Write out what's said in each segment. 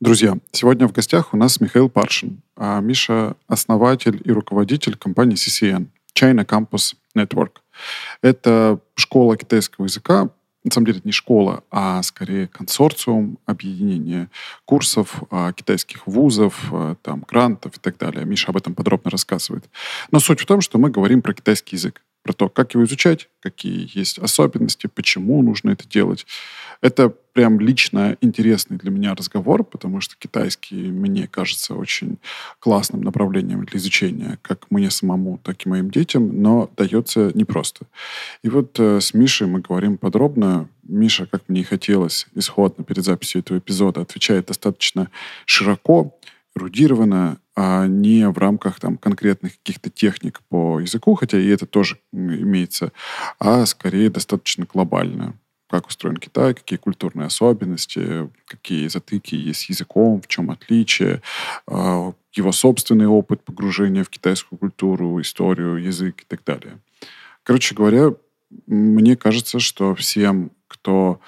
Друзья, сегодня в гостях у нас Михаил Паршин. А Миша — основатель и руководитель компании CCN, China Campus Network. Это школа китайского языка, на самом деле это не школа, а скорее консорциум, объединение курсов а, китайских вузов, а, там, грантов и так далее. Миша об этом подробно рассказывает. Но суть в том, что мы говорим про китайский язык про то, как его изучать, какие есть особенности, почему нужно это делать. Это прям лично интересный для меня разговор, потому что китайский мне кажется очень классным направлением для изучения, как мне самому, так и моим детям, но дается непросто. И вот э, с Мишей мы говорим подробно. Миша, как мне и хотелось исходно перед записью этого эпизода, отвечает достаточно широко, эрудированно, а не в рамках там, конкретных каких-то техник по языку, хотя и это тоже имеется, а скорее достаточно глобально. Как устроен Китай, какие культурные особенности, какие затыки есть с языком, в чем отличие, а, его собственный опыт погружения в китайскую культуру, историю, язык и так далее. Короче говоря, мне кажется, что всем, кто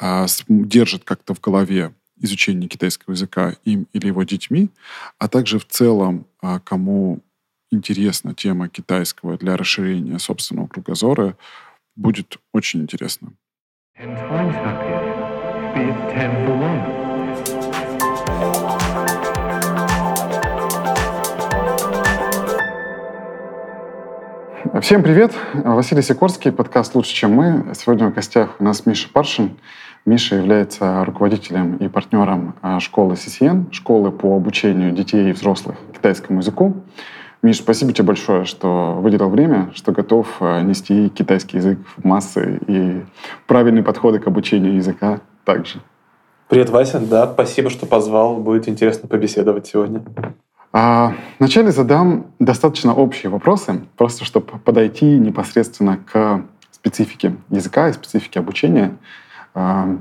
а, держит как-то в голове изучения китайского языка им или его детьми, а также в целом, а, кому интересна тема китайского для расширения собственного кругозора, будет очень интересно. Всем привет! Василий Сикорский, подкаст «Лучше, чем мы». Сегодня в гостях у нас Миша Паршин, Миша является руководителем и партнером а, школы CCN, школы по обучению детей и взрослых китайскому языку. Миш, спасибо тебе большое, что выделил время, что готов а, нести китайский язык в массы и правильные подходы к обучению языка также. Привет, Вася. Да, спасибо, что позвал. Будет интересно побеседовать сегодня. А, вначале задам достаточно общие вопросы, просто чтобы подойти непосредственно к специфике языка и специфике обучения.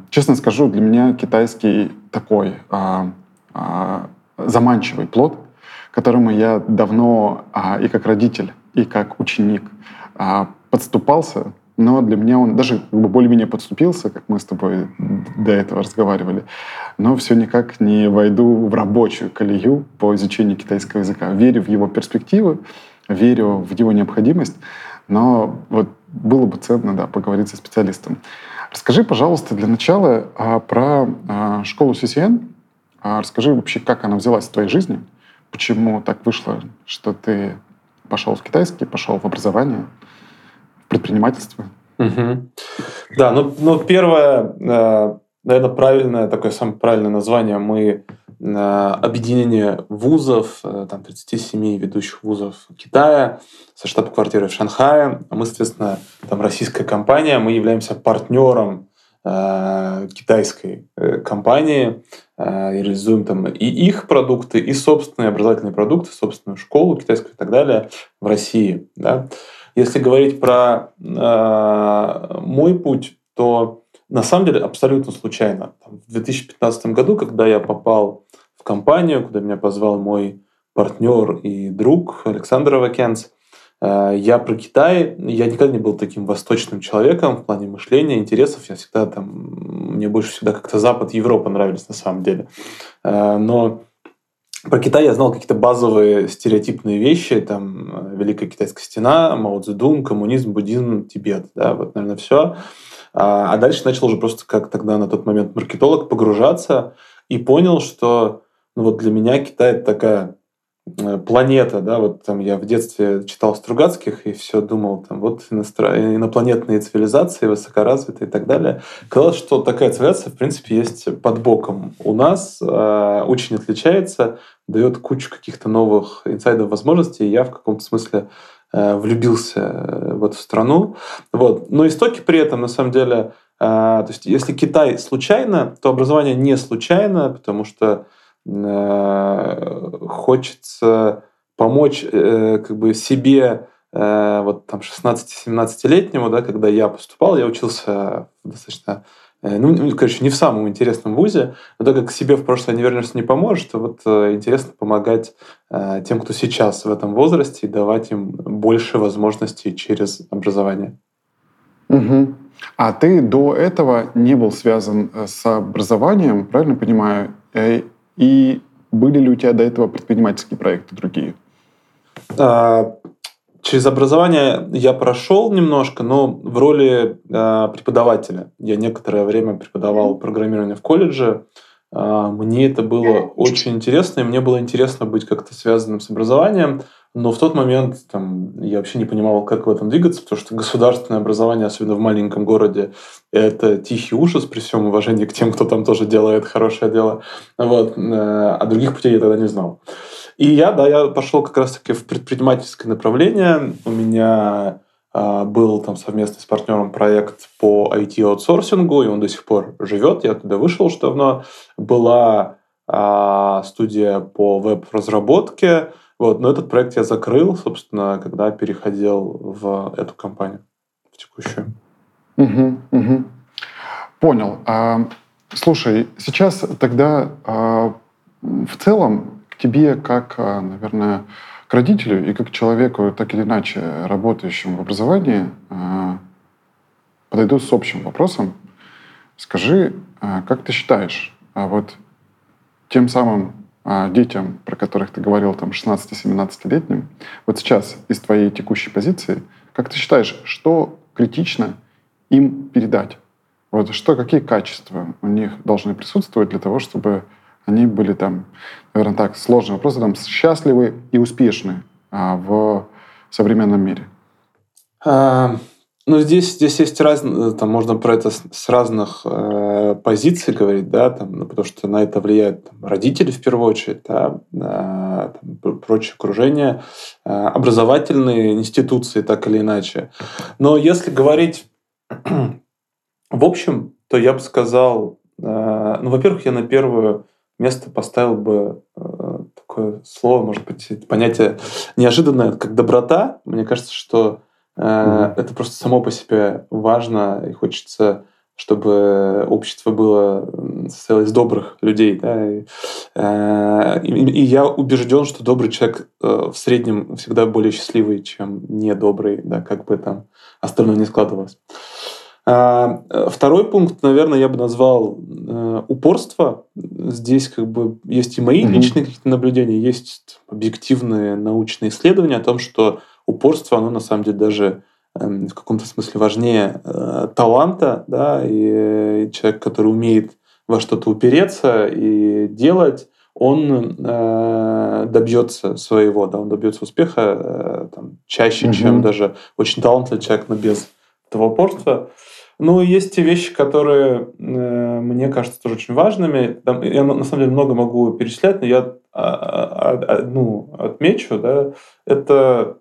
Честно скажу, для меня китайский такой а, а, заманчивый плод, которому я давно а, и как родитель, и как ученик подступался, но для меня он даже как бы более-менее подступился, как мы с тобой до этого разговаривали, но все никак не войду в рабочую колею по изучению китайского языка. Верю в его перспективы, верю в его необходимость, но вот было бы ценно да, поговорить со специалистом. Расскажи, пожалуйста, для начала а, про а, школу CCN. А, расскажи вообще, как она взялась в твоей жизни, почему так вышло, что ты пошел в китайский, пошел в образование, в предпринимательство. Угу. Да, ну, ну первое, э, наверное, правильное, такое самое правильное название мы объединение вузов, э, там 37 ведущих вузов Китая со штаб-квартирой в Шанхае. Мы, соответственно, там российская компания, мы являемся партнером э, китайской э, компании, э, реализуем там и их продукты, и собственные образовательные продукты, собственную школу китайскую и так далее в России. Да? Если говорить про э, мой путь, то на самом деле абсолютно случайно. В 2015 году, когда я попал в компанию, куда меня позвал мой партнер и друг Александр Авакенц, э, я про Китай, я никогда не был таким восточным человеком в плане мышления, интересов. Я всегда там, мне больше всегда как-то Запад, Европа нравились на самом деле. Э, но про Китай я знал какие-то базовые стереотипные вещи, там э, Великая Китайская стена, Мао Цзэдун, коммунизм, буддизм, Тибет, да, вот, наверное, все. А, а дальше начал уже просто как тогда на тот момент маркетолог погружаться и понял, что ну, вот для меня Китай это такая э, планета, да, вот там я в детстве читал Стругацких и все думал, там вот инопланетные цивилизации, высокоразвитые и так далее. Казалось, что такая цивилизация, в принципе, есть под боком у нас, э, очень отличается, дает кучу каких-то новых инсайдов, возможностей, и я в каком-то смысле влюбился э, в страну. Вот. Но истоки при этом, на самом деле, э, то есть если Китай случайно, то образование не случайно, потому что хочется помочь как бы себе вот там 16-17-летнему, да, когда я поступал, я учился достаточно Э, ну, ну, короче, не в самом интересном вузе, но так как себе в прошлое не вернешься, не поможет, то вот э, интересно помогать э, тем, кто сейчас в этом возрасте, и давать им больше возможностей через образование. Угу. А ты до этого не был связан с образованием, правильно понимаю? И были ли у тебя до этого предпринимательские проекты другие? А, через образование я прошел немножко, но в роли а, преподавателя. Я некоторое время преподавал программирование в колледже. А, мне это было очень интересно, и мне было интересно быть как-то связанным с образованием. Но в тот момент там, я вообще не понимал, как в этом двигаться, потому что государственное образование, особенно в маленьком городе, это тихий ужас при всем уважении к тем, кто там тоже делает хорошее дело. Вот. Э, а других путей я тогда не знал. И я, да, я пошел как раз-таки в предпринимательское направление. У меня э, был там совместный с партнером проект по IT-аутсорсингу, и он до сих пор живет. Я туда вышел уже давно. Была э, студия по веб-разработке, вот, но этот проект я закрыл, собственно, когда переходил в эту компанию, в текущую. Угу, угу. Понял. А, слушай, сейчас тогда а, в целом тебе, как, а, наверное, к родителю и как человеку, так или иначе, работающему в образовании, а, подойду с общим вопросом. Скажи, а, как ты считаешь, а вот тем самым детям, про которых ты говорил, там, 16-17-летним, вот сейчас из твоей текущей позиции, как ты считаешь, что критично им передать? Вот что, какие качества у них должны присутствовать для того, чтобы они были там, наверное, так, сложный вопрос, там, счастливы и успешны а, в современном мире? А, ну, здесь, здесь есть разные, там можно про это с разных э, позиций говорить, да, там, ну, потому что на это влияют там, родители в первую очередь, да, э, там, прочее окружение, э, образовательные институции так или иначе. Но если говорить в общем, то я бы сказал, э, ну, во-первых, я на первое место поставил бы э, такое слово, может быть, понятие неожиданное, как доброта. Мне кажется, что Mm-hmm. Это просто само по себе важно, и хочется, чтобы общество было состояло из добрых людей. Да? И, э, и, и я убежден, что добрый человек э, в среднем всегда более счастливый, чем недобрый, да, как бы там остальное не складывалось. А, второй пункт, наверное, я бы назвал э, упорство. Здесь как бы есть и мои mm-hmm. личные какие-то наблюдения, есть объективные научные исследования о том, что упорство, оно на самом деле даже эм, в каком-то смысле важнее э, таланта, да, и человек, который умеет во что-то упереться и делать, он э, добьется своего, да, он добьется успеха э, там, чаще, угу. чем даже очень талантливый человек, но без этого упорства. Ну, есть те вещи, которые э, мне кажутся тоже очень важными. Там, я на самом деле много могу перечислять, но я а, а, ну, отмечу, да, это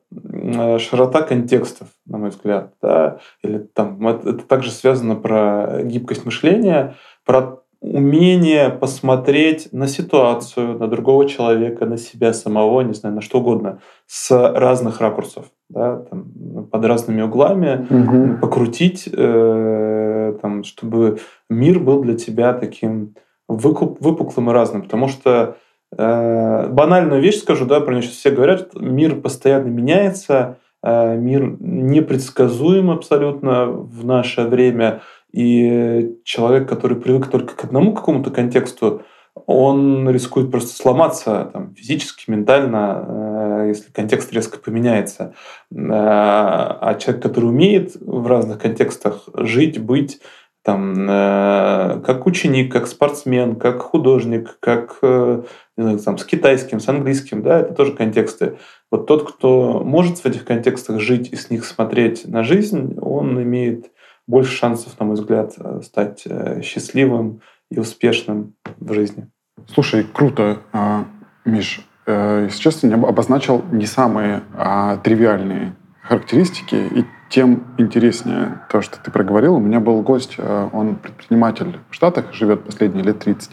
широта контекстов, на мой взгляд. Да, или там, это также связано про гибкость мышления, про умение посмотреть на ситуацию, на другого человека, на себя самого, не знаю, на что угодно, с разных ракурсов, да, там, под разными углами, угу. покрутить, э, там, чтобы мир был для тебя таким выкуп, выпуклым и разным. Потому что э, банальную вещь скажу, да, про нее сейчас все говорят, мир постоянно меняется, э, мир непредсказуем абсолютно в наше время, и человек, который привык только к одному какому-то контексту, он рискует просто сломаться там, физически, ментально, э, если контекст резко поменяется. Э, а человек, который умеет в разных контекстах жить, быть, там, э, как ученик, как спортсмен, как художник, как знаю, там, с китайским, с английским, да, это тоже контексты. Вот тот, кто может в этих контекстах жить и с них смотреть на жизнь, он имеет больше шансов, на мой взгляд, стать счастливым и успешным в жизни. Слушай, круто, а, Миш. Э, честно, я обозначил не самые а, тривиальные характеристики, и тем интереснее то, что ты проговорил. У меня был гость, он предприниматель в Штатах, живет последние лет 30.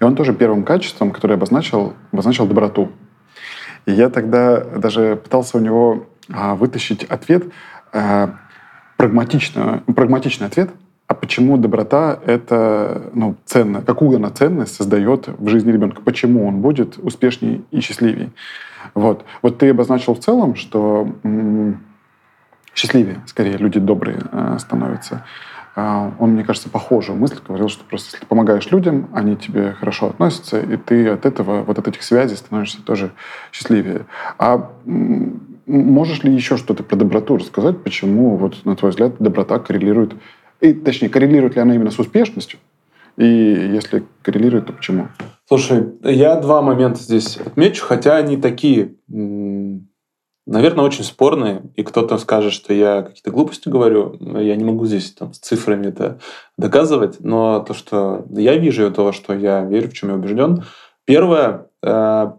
И он тоже первым качеством, которое обозначил, обозначил доброту. И я тогда даже пытался у него а, вытащить ответ, прагматичный, прагматичный ответ, а почему доброта — это ну, ценно, какую она ценность создает в жизни ребенка, почему он будет успешнее и счастливее. Вот. вот ты обозначил в целом, что счастливее, скорее, люди добрые э, становятся. а, он, мне кажется, похожую мысль говорил, что просто если ты помогаешь людям, они тебе хорошо относятся, и ты от этого, вот от этих связей становишься тоже счастливее. А можешь ли еще что-то про доброту рассказать, почему, вот, на твой взгляд, доброта коррелирует, и, точнее, коррелирует ли она именно с успешностью, и если коррелирует, то почему? Слушай, я два момента здесь отмечу, хотя они такие Наверное, очень спорные, и кто-то скажет, что я какие-то глупости говорю. Я не могу здесь там, с цифрами это доказывать, но то, что я вижу, и то, что я верю, в чем я убежден. Первое, э,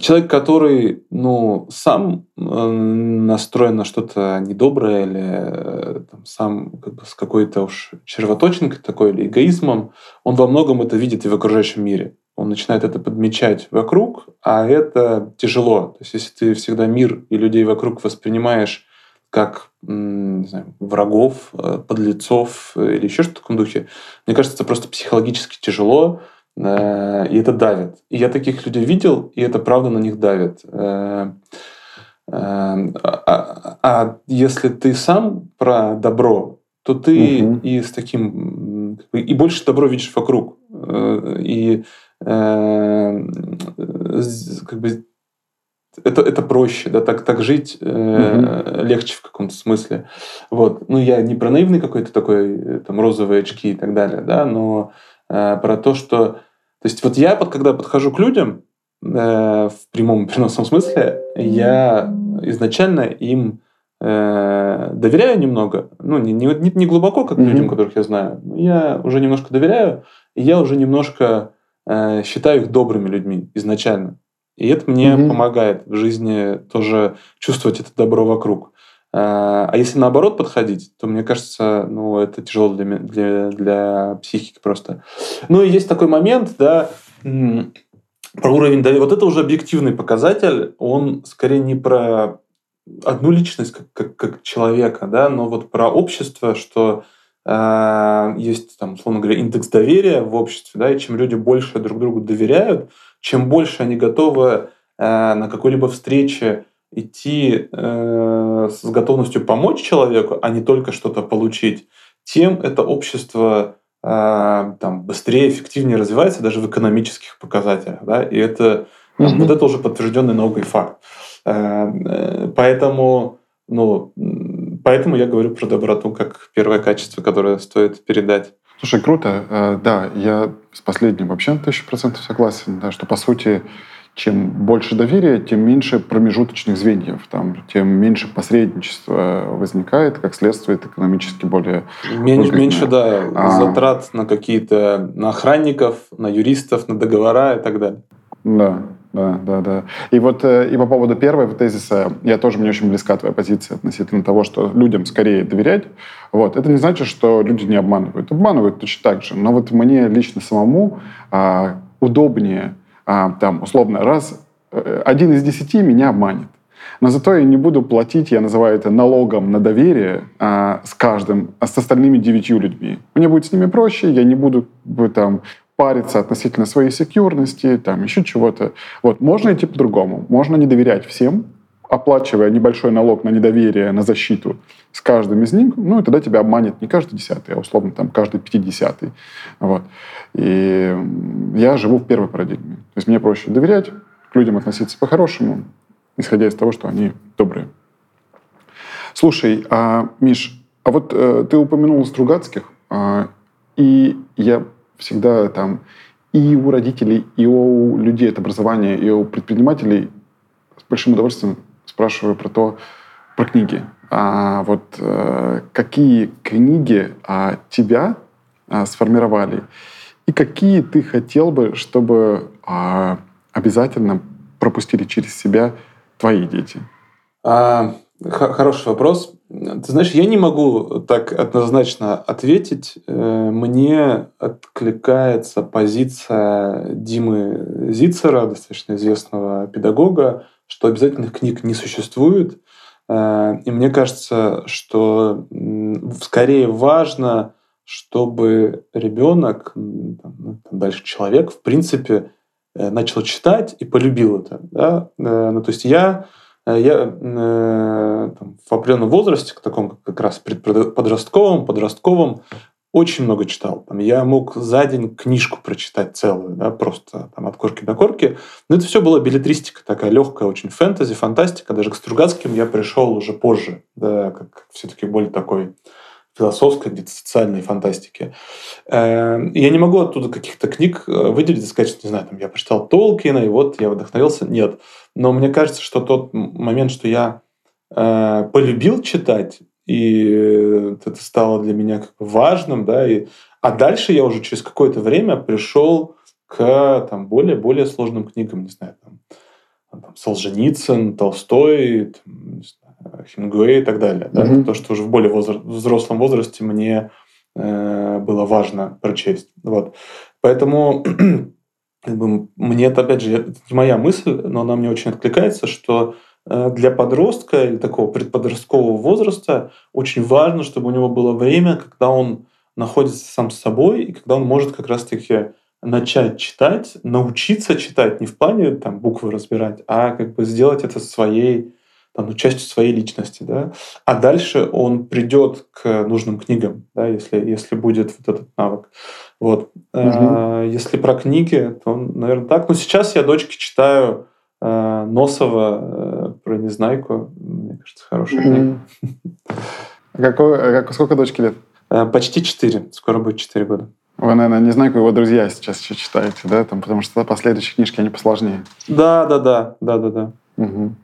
человек, который ну, сам э, настроен на что-то недоброе или э, там, сам как бы, с какой-то уж червоточинкой такой или эгоизмом, он во многом это видит и в окружающем мире он начинает это подмечать вокруг, а это тяжело. То есть если ты всегда мир и людей вокруг воспринимаешь как не знаю, врагов, э, подлецов или еще что-то в таком духе, мне кажется, это просто психологически тяжело, и это давит. И я таких людей видел, и это правда на них давит. А, а, а если ты сам про добро, то ты угу. и с таким и больше добро видишь вокруг. И Э, как бы это, это проще, да, так, так жить э, легче в каком-то смысле. Вот. Ну, я не про наивный какой-то такой, э, там, розовые очки и так далее, да, но э, про то, что... То есть вот я, под, когда подхожу к людям, э, в прямом переносном смысле, я изначально им э, доверяю немного, ну, не, не, не глубоко, как mm-hmm. людям, которых я знаю, но я уже немножко доверяю, и я уже немножко Э, считаю их добрыми людьми изначально. И это мне угу. помогает в жизни тоже чувствовать это добро вокруг. Э, а если наоборот подходить, то мне кажется, ну, это тяжело для, для, для психики просто. Ну и есть такой момент, да, про уровень доверия. Вот это уже объективный показатель, он скорее не про одну личность как, как, как человека, да, но вот про общество, что а, есть, там, условно говоря, индекс доверия в обществе, да, и чем люди больше друг другу доверяют, чем больше они готовы э, на какой-либо встрече идти э, с готовностью помочь человеку, а не только что-то получить, тем это общество э, там, быстрее, эффективнее развивается даже в экономических показателях. Да? И это, mm-hmm. вот это уже подтвержденный наукой факт. Поэтому ну, поэтому я говорю про доброту как первое качество, которое стоит передать. Слушай, круто. Э, да, я с последним вообще на тысячу процентов согласен, да, что, по сути, чем больше доверия, тем меньше промежуточных звеньев, там, тем меньше посредничества возникает, как следствие, это экономически более Меньше, меньше да, а... затрат на какие-то, на охранников, на юристов, на договора и так далее. Да, да, да, да. И вот э, и по поводу первого тезиса, я тоже, мне очень близка твоя позиция относительно того, что людям скорее доверять. Вот. Это не значит, что люди не обманывают. Обманывают точно так же. Но вот мне лично самому а, удобнее, там, условно, раз э, один из десяти меня обманет. Но зато я не буду платить, я называю это налогом на доверие а, с каждым, а с остальными девятью людьми. Мне будет с ними проще, я не буду там париться относительно своей секьюрности, там еще чего-то. Вот, можно идти по-другому. Можно не доверять всем, оплачивая небольшой налог на недоверие, на защиту с каждым из них, ну, и тогда тебя обманет не каждый десятый, а условно там каждый пятидесятый. Вот. И я живу в первой парадигме. То есть мне проще доверять, к людям относиться по-хорошему, исходя из того, что они добрые. Слушай, а, Миш, а вот э, ты упомянул Стругацких, э, и я всегда там и у родителей, и у людей от образования, и у предпринимателей с большим удовольствием спрашиваю про то, про книги. А вот э, какие книги а, тебя а, сформировали и какие ты хотел бы, чтобы а, обязательно пропустили через себя твои дети? А, Хороший вопрос. Ты знаешь, я не могу так однозначно ответить. Э, мне откликается позиция Димы Зицера, достаточно известного педагога, что обязательных книг не существует. Э, и мне кажется, что скорее важно, чтобы ребенок, ну, дальше человек, в принципе, э, начал читать и полюбил это. Да? Ну, то есть я э, я э, там, в определенном возрасте, к таком как раз подростковом, подростковом, очень много читал. Там, я мог за день книжку прочитать целую, да, просто там, от корки до корки. Но это все была билетристика такая легкая, очень фэнтези, фантастика. Даже к Стругацким я пришел уже позже, да, как все-таки более такой философской, где-то социальной фантастики. Эм, я не могу оттуда каких-то книг э, выделить и сказать, что, не знаю, там, я прочитал Толкина, и вот я вдохновился. Нет. Но мне кажется, что тот момент, что я э, полюбил читать, и это стало для меня как бы важным, да, и, а дальше я уже через какое-то время пришел к там, более, более сложным книгам, не знаю, там, там Солженицын, Толстой, там, не знаю, Хемингуэй и так далее. Да? Mm-hmm. То, что уже в более возра- взрослом возрасте мне э, было важно прочесть. Вот. Поэтому как бы, мне это, опять же, это не моя мысль, но она мне очень откликается, что Э, для подростка или такого предподросткового возраста очень важно, чтобы у него было время, когда он находится сам с собой, и когда он может как раз-таки начать читать, научиться читать не в плане там, буквы разбирать, а как бы сделать это своей там, ну, частью своей личности, да, а дальше он придет к нужным книгам, да, если, если будет вот этот навык. Вот. Угу. А, если про книги, то, наверное, так. Но сейчас я дочке читаю Э, Носова э, про Незнайку. Мне кажется, хорошая книга. А какой, а сколько дочке лет? Э, почти четыре. Скоро будет четыре года. Вы, наверное, Незнайку его друзья сейчас еще читаете, да? Там, потому что последующие книжки, они посложнее. Да, да, да. да, да, да. Угу.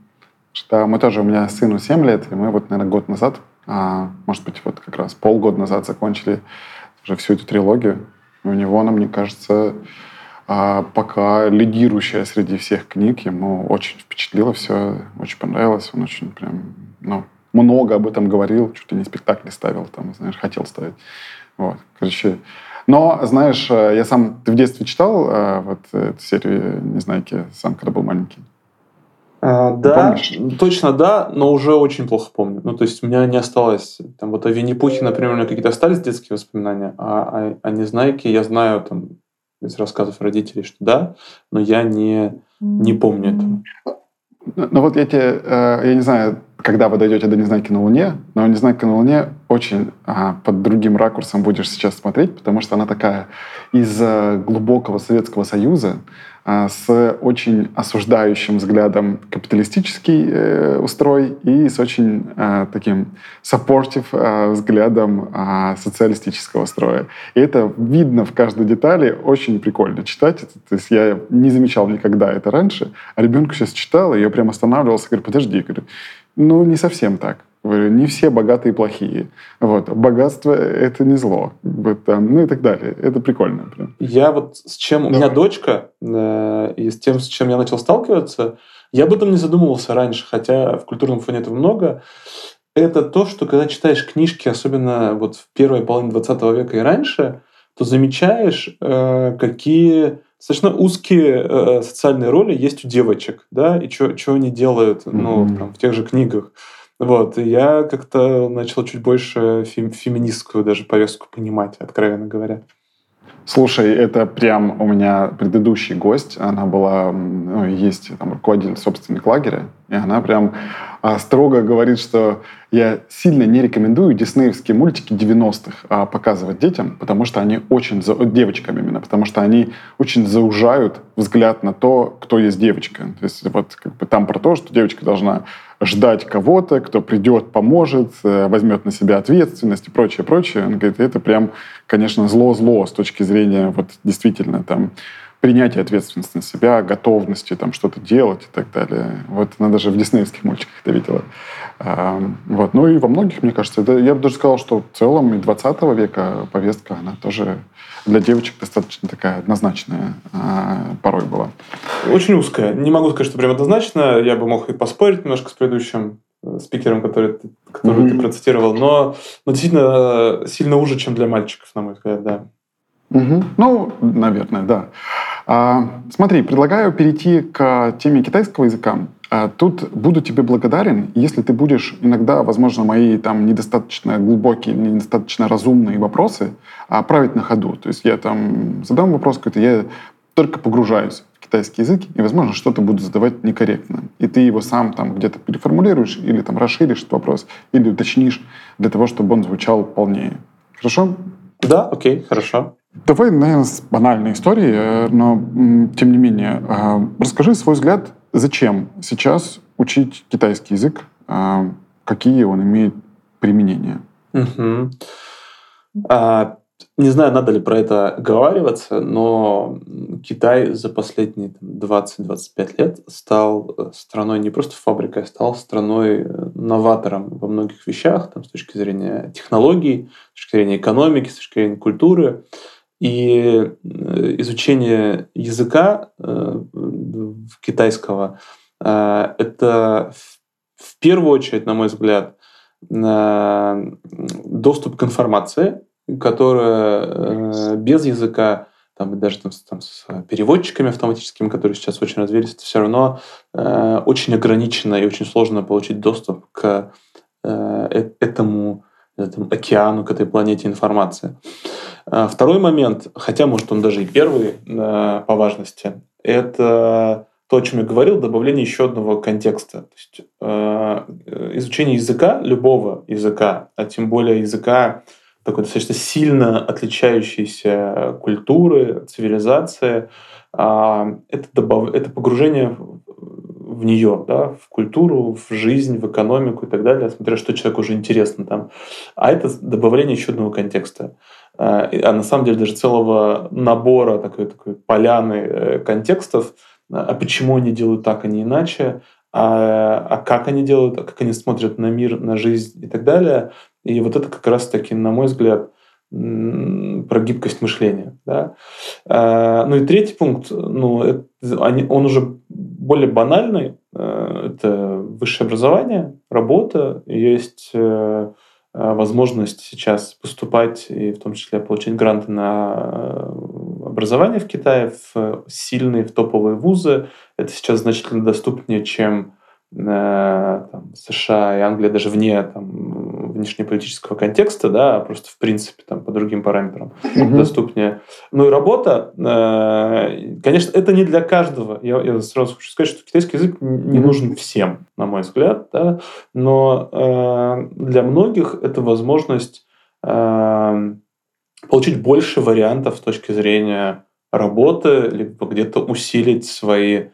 Что мы тоже, у меня сыну 7 лет, и мы вот, наверное, год назад, а, может быть, вот как раз полгода назад закончили уже всю эту трилогию. И у него, она, мне кажется, а пока лидирующая среди всех книг. Ему очень впечатлило все, очень понравилось. Он очень прям, ну, много об этом говорил, чуть ли не спектакли ставил, там, знаешь, хотел ставить. Вот, короче. Но, знаешь, э, я сам, ты в детстве читал э, вот эту серию «Незнайки» сам, когда был маленький? А, да, Помнишь? точно да, но уже очень плохо помню. Ну, то есть у меня не осталось, там вот о Винни-Пухе, например, у меня какие-то остались детские воспоминания, а о, о Незнайке я знаю там из рассказов родителей, что да, но я не, не помню этого. Ну, ну вот я тебе, э, я не знаю, когда вы дойдете до «Незнайки на Луне», но «Незнайка на Луне» очень а, под другим ракурсом будешь сейчас смотреть, потому что она такая из э, глубокого Советского Союза, с очень осуждающим взглядом капиталистический э, устрой и с очень э, таким supportive э, взглядом социалистического строя. И это видно в каждой детали, очень прикольно читать это. То есть я не замечал никогда это раньше, а ребенку сейчас читал, и я прям останавливался, говорю, подожди, говорю, ну не совсем так. Не все богатые плохие. Вот. Богатство — это не зло. Вот, там, ну и так далее. Это прикольно. Прям. Я вот с чем... Давай. У меня дочка, э, и с тем, с чем я начал сталкиваться, я об этом не задумывался раньше, хотя в культурном фоне этого много. Это то, что когда читаешь книжки, особенно вот в первой половине 20 века и раньше, то замечаешь, э, какие достаточно узкие э, социальные роли есть у девочек, да, и что они делают mm-hmm. ну, там, в тех же книгах. Вот, и я как-то начал чуть больше фем- феминистскую даже повестку понимать, откровенно говоря. Слушай, это прям у меня предыдущий гость, она была, ну, есть там руководитель собственных лагеря, и она прям а, строго говорит, что я сильно не рекомендую диснеевские мультики 90-х а, показывать детям, потому что они очень, за... девочкам именно, потому что они очень заужают взгляд на то, кто есть девочка. То есть вот как бы там про то, что девочка должна ждать кого-то, кто придет, поможет, э, возьмет на себя ответственность и прочее, прочее. Он говорит, это прям, конечно, зло-зло с точки зрения вот действительно там принятия ответственности на себя, готовности там что-то делать и так далее. Вот она даже в диснеевских мультиках это видела. А, вот. Ну и во многих, мне кажется, это, я бы даже сказал, что в целом и 20 века повестка, она тоже для девочек достаточно такая однозначная а, порой была. Очень узкая. Не могу сказать, что прям однозначно. Я бы мог и поспорить немножко с предыдущим э, спикером, который, который mm-hmm. ты процитировал, но, но действительно э, сильно уже, чем для мальчиков, на мой взгляд, да. Угу. Ну, наверное, да. А, смотри, предлагаю перейти к теме китайского языка. А, тут буду тебе благодарен, если ты будешь иногда, возможно, мои там недостаточно глубокие, недостаточно разумные вопросы а, править на ходу. То есть я там задам вопрос какой-то, я только погружаюсь китайский язык, и, возможно, что-то будут задавать некорректно. И ты его сам там где-то переформулируешь или там расширишь этот вопрос, или уточнишь для того, чтобы он звучал полнее. Хорошо? Да, окей, хорошо. Давай, наверное, с банальной истории, э, но тем не менее, э, расскажи свой взгляд, зачем сейчас учить китайский язык, э, какие он имеет применения. Угу. А, не знаю, надо ли про это оговариваться, но Китай за последние 20-25 лет стал страной не просто фабрикой, а стал страной новатором во многих вещах, там, с точки зрения технологий, с точки зрения экономики, с точки зрения культуры. И э, изучение языка китайского – это в первую очередь, на мой взгляд, доступ к информации, которая э, без языка, там, даже там, там, с переводчиками автоматическими, которые сейчас очень развились, это все равно э, очень ограничено и очень сложно получить доступ к э, этому, этому океану, к этой планете информации. А второй момент, хотя, может, он даже и первый э, по важности, это то, о чем я говорил, добавление еще одного контекста. То есть, э, изучение языка, любого языка, а тем более языка такой достаточно сильно отличающейся культуры, цивилизации, э, это, добав... это погружение в нее, да, в культуру, в жизнь, в экономику и так далее, смотря что человеку уже интересно там. А это добавление еще одного контекста. А, а на самом деле даже целого набора такой, такой поляны э, контекстов, а почему они делают так, а не иначе, а, а как они делают, а как они смотрят на мир, на жизнь и так далее. И вот это как раз-таки, на мой взгляд, про гибкость мышления. Да? А, ну и третий пункт, ну, он уже более банальный. А, это высшее образование, работа. Есть э, возможность сейчас поступать и в том числе получить гранты на образование в Китае, в сильные, в топовые вузы. Это сейчас значительно доступнее, чем э, США и Англия даже вне там, внешнеполитического контекста, да, а просто в принципе там, по другим параметрам mm-hmm. доступнее. Ну и работа, э, конечно, это не для каждого. Я, я сразу хочу сказать, что китайский язык не mm-hmm. нужен всем, на мой взгляд, да, но э, для многих это возможность э, получить больше вариантов с точки зрения работы, либо где-то усилить свои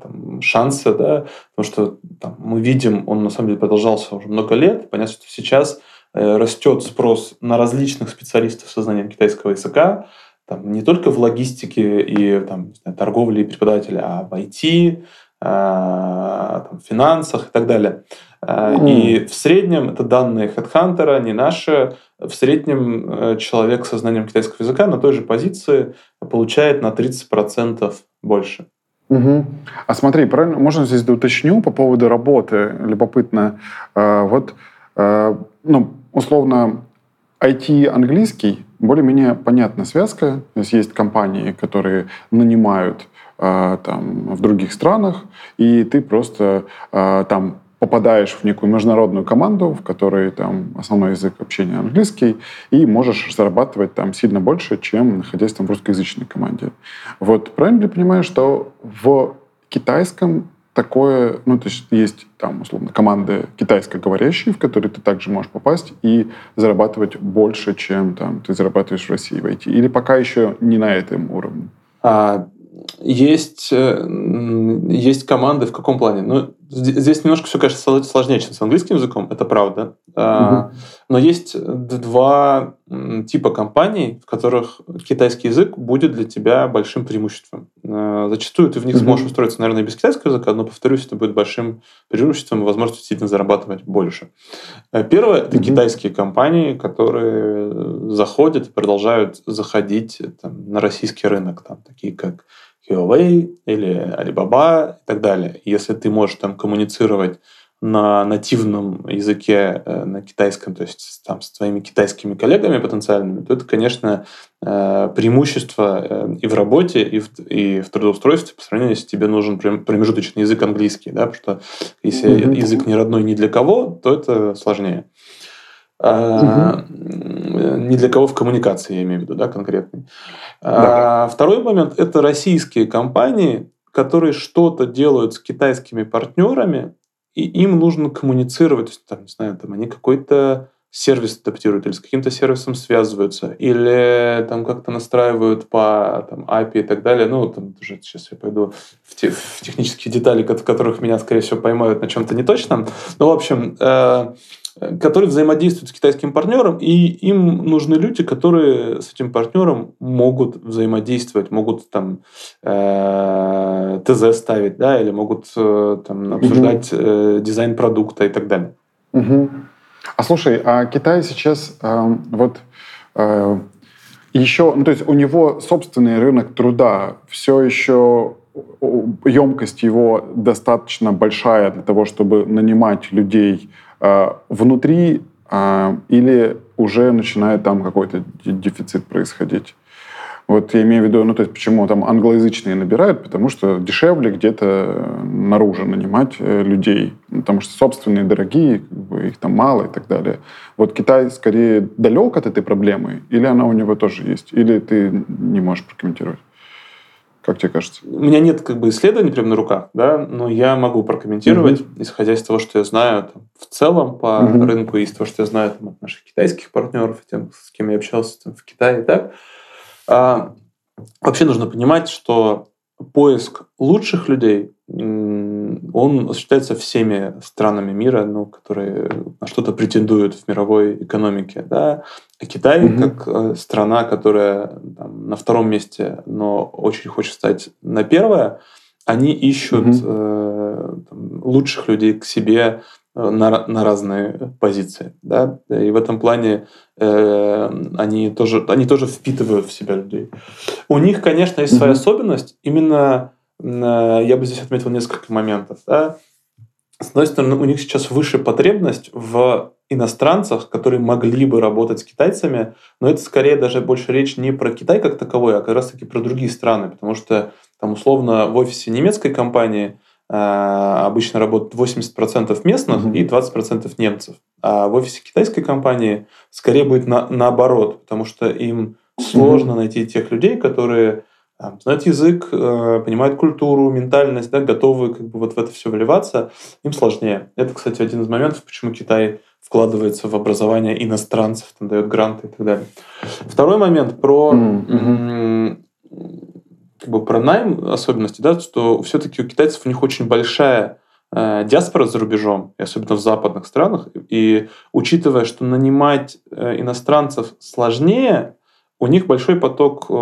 там, шансы, да, потому что там, мы видим, он на самом деле продолжался уже много лет, понятно, что сейчас э, растет спрос на различных специалистов со знанием китайского языка, там, не только в логистике и там, знаю, торговле и преподавателя, а в IT, э, там, финансах и так далее. Mm. И в среднем, это данные HeadHunter, не наши, в среднем э, человек со знанием китайского языка на той же позиции получает на 30% больше. Угу. А смотри, правильно, можно здесь уточню по поводу работы, любопытно. Э, вот, ну, условно, IT-английский более-менее понятная связка. То есть есть компании, которые нанимают там, в других странах, и ты просто там попадаешь в некую международную команду, в которой там основной язык общения английский, и можешь зарабатывать там сильно больше, чем находясь там в русскоязычной команде. Вот правильно ли понимаю, что в китайском такое, ну, то есть есть там, условно, команды китайскоговорящие, в которые ты также можешь попасть и зарабатывать больше, чем там ты зарабатываешь в России в IT? Или пока еще не на этом уровне? А, есть, э, есть команды в каком плане? Ну, здесь немножко все, конечно, сложнее, чем с английским языком, это правда. Угу. Но есть два типа компаний, в которых китайский язык будет для тебя большим преимуществом. А, зачастую ты в них угу. сможешь устроиться, наверное, без китайского языка, но, повторюсь, это будет большим преимуществом и возможностью действительно зарабатывать больше. Э, первое – это угу. китайские компании, которые заходят и продолжают заходить там, на российский рынок, там, такие как Huawei или Alibaba и так далее. Если ты можешь там коммуницировать на нативном языке, э, на китайском, то есть там с твоими китайскими коллегами потенциальными, то это, конечно, э, преимущество э, и в работе, и в, и в трудоустройстве по сравнению, если тебе нужен промежуточный язык английский, да, потому что если mm-hmm. язык не родной ни для кого, то это сложнее. Угу. ни для кого в коммуникации, я имею в виду, да, конкретный. Да. А, второй момент – это российские компании, которые что-то делают с китайскими партнерами, и им нужно коммуницировать, то есть, там, не знаю, там они какой-то сервис адаптируют или с каким-то сервисом связываются, или там как-то настраивают по там, API и так далее. Ну, там уже сейчас я пойду в, те, в технические детали, в которых меня, скорее всего, поймают на чем-то неточном. Ну, в общем, э, которые взаимодействуют с китайским партнером, и им нужны люди, которые с этим партнером могут взаимодействовать, могут там э, ТЗ ставить, да, или могут э, там обсуждать э, дизайн продукта и так далее. Угу. А слушай, а Китай сейчас э, вот э, еще, ну то есть у него собственный рынок труда все еще емкость его достаточно большая для того, чтобы нанимать людей внутри э, или уже начинает там какой-то дефицит происходить? Вот я имею в виду, ну, то есть почему там англоязычные набирают, потому что дешевле где-то наружу нанимать э, людей, потому что собственные дорогие, как бы, их там мало и так далее. Вот Китай скорее далек от этой проблемы, или она у него тоже есть, или ты не можешь прокомментировать? Как тебе кажется? У меня нет как бы исследований прямо на руках, да, но я могу прокомментировать, mm исходя из того, что я знаю там, в целом по mm рынку, и из того, что я знаю там, от наших китайских партнеров, тем, с кем я общался там, в Китае и так. А, вообще нужно понимать, что поиск лучших людей, он осуществляется всеми странами мира, ну, которые на что-то претендуют в мировой экономике. Да? А Китай, mm как э, страна, которая там, на втором месте, но очень хочет стать на первое, они ищут mm э, там, лучших людей к себе на, на разные позиции. Да? И в этом плане э, они, тоже, они тоже впитывают в себя людей. У них, конечно, есть своя mm-hmm. особенность. Именно э, я бы здесь отметил несколько моментов. Да? С одной стороны, у них сейчас выше потребность в иностранцах, которые могли бы работать с китайцами, но это скорее даже больше речь не про Китай как таковой, а как раз-таки про другие страны, потому что там условно в офисе немецкой компании – Э, обычно работают 80% местных mm-hmm. и 20% немцев. А в офисе китайской компании скорее будет на, наоборот, потому что им сложно mm-hmm. найти тех людей, которые там, знают язык, э, понимают культуру, ментальность, да, готовы как бы вот в это все вливаться, им сложнее. Это, кстати, один из моментов, почему Китай вкладывается в образование иностранцев, там дает гранты и так далее. Второй момент про mm-hmm как бы про найм особенности, да, что все-таки у китайцев у них очень большая э, диаспора за рубежом, и особенно в западных странах. И учитывая, что нанимать э, иностранцев сложнее, у них большой поток э,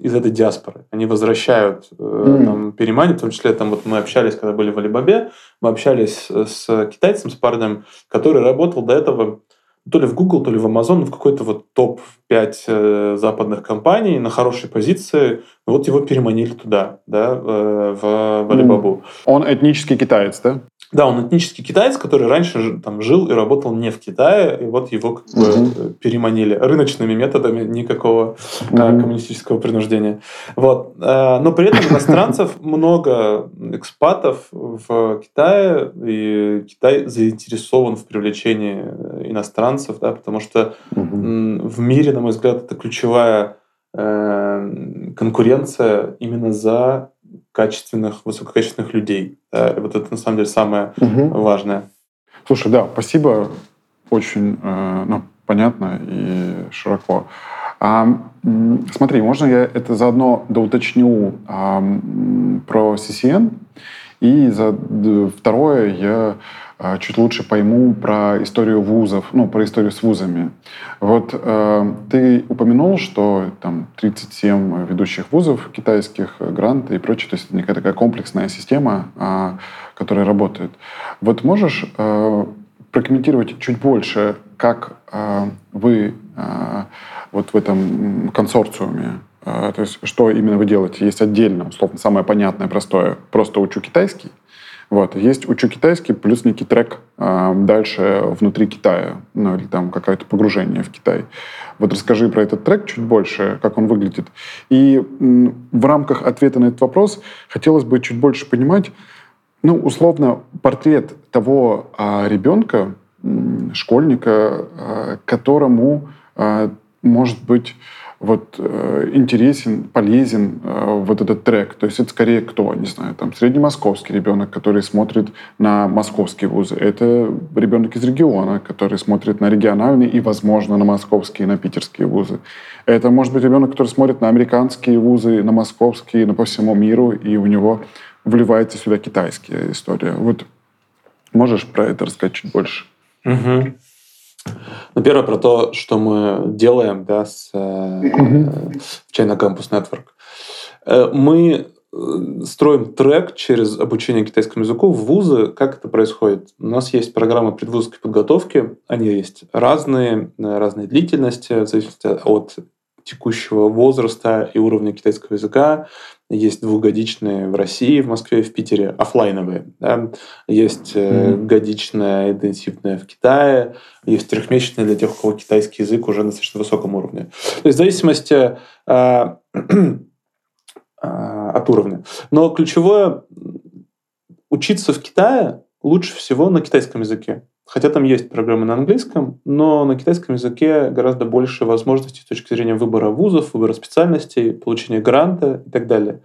из этой диаспоры. Они возвращают, э, mm. там, переманивают, в том числе там вот мы общались, когда были в Алибабе, мы общались с китайцем, с парнем, который работал до этого то ли в Google, то ли в Amazon, в какой-то вот топ-5 э, западных компаний на хорошей позиции. Вот его переманили туда, да, в, в Alibaba. Он этнический китаец, да? Да, он этнический китаец, который раньше там жил и работал не в Китае, и вот его как бы угу. переманили рыночными методами, никакого угу. коммунистического принуждения. Вот. Э, но при этом иностранцев много экспатов в Китае, и Китай заинтересован в привлечении иностранцев, да, потому что угу. в мире, на мой взгляд, это ключевая э, конкуренция именно за качественных, высококачественных людей. Да? вот это на самом деле самое угу. важное. Слушай, да, спасибо. Очень э, ну, понятно и широко. А, смотри, можно я это заодно доуточню а, про CCN? И за второе я чуть лучше пойму про историю вузов, ну, про историю с вузами. Вот э, ты упомянул, что там 37 ведущих вузов китайских, э, гранты и прочее, то есть это некая такая комплексная система, э, которая работает. Вот можешь э, прокомментировать чуть больше, как э, вы э, вот в этом консорциуме то есть, что именно вы делаете? Есть отдельно, условно, самое понятное, простое, просто учу китайский, вот. Есть учу китайский плюс некий трек э, дальше внутри Китая, ну или там какое-то погружение в Китай. Вот расскажи про этот трек чуть больше, как он выглядит. И м, в рамках ответа на этот вопрос хотелось бы чуть больше понимать, ну, условно, портрет того э, ребенка, школьника, которому может быть вот э, интересен, полезен э, вот этот трек. То есть это скорее кто, не знаю, там среднемосковский ребенок, который смотрит на московские вузы. Это ребенок из региона, который смотрит на региональные и, возможно, на московские, на питерские вузы. Это может быть ребенок, который смотрит на американские вузы, на московские, на по всему миру, и у него вливается сюда китайская история. Вот можешь про это рассказать чуть больше? Угу. Ну, первое про то, что мы делаем да, с mm-hmm. China Campus Network. Э, мы э, строим трек через обучение китайскому языку в вузы. Как это происходит? У нас есть программа предвузовской подготовки. Они есть разные, разные длительности, в зависимости от текущего возраста и уровня китайского языка. Есть двухгодичные в России, в Москве, в Питере, офлайновые. Да? Есть mm-hmm. годичная интенсивная в Китае, есть трехмесячная для тех, у кого китайский язык уже на достаточно высоком уровне. То есть в зависимости э, э, от уровня. Но ключевое учиться в Китае лучше всего на китайском языке. Хотя там есть программы на английском, но на китайском языке гораздо больше возможностей с точки зрения выбора вузов, выбора специальностей, получения гранта и так далее.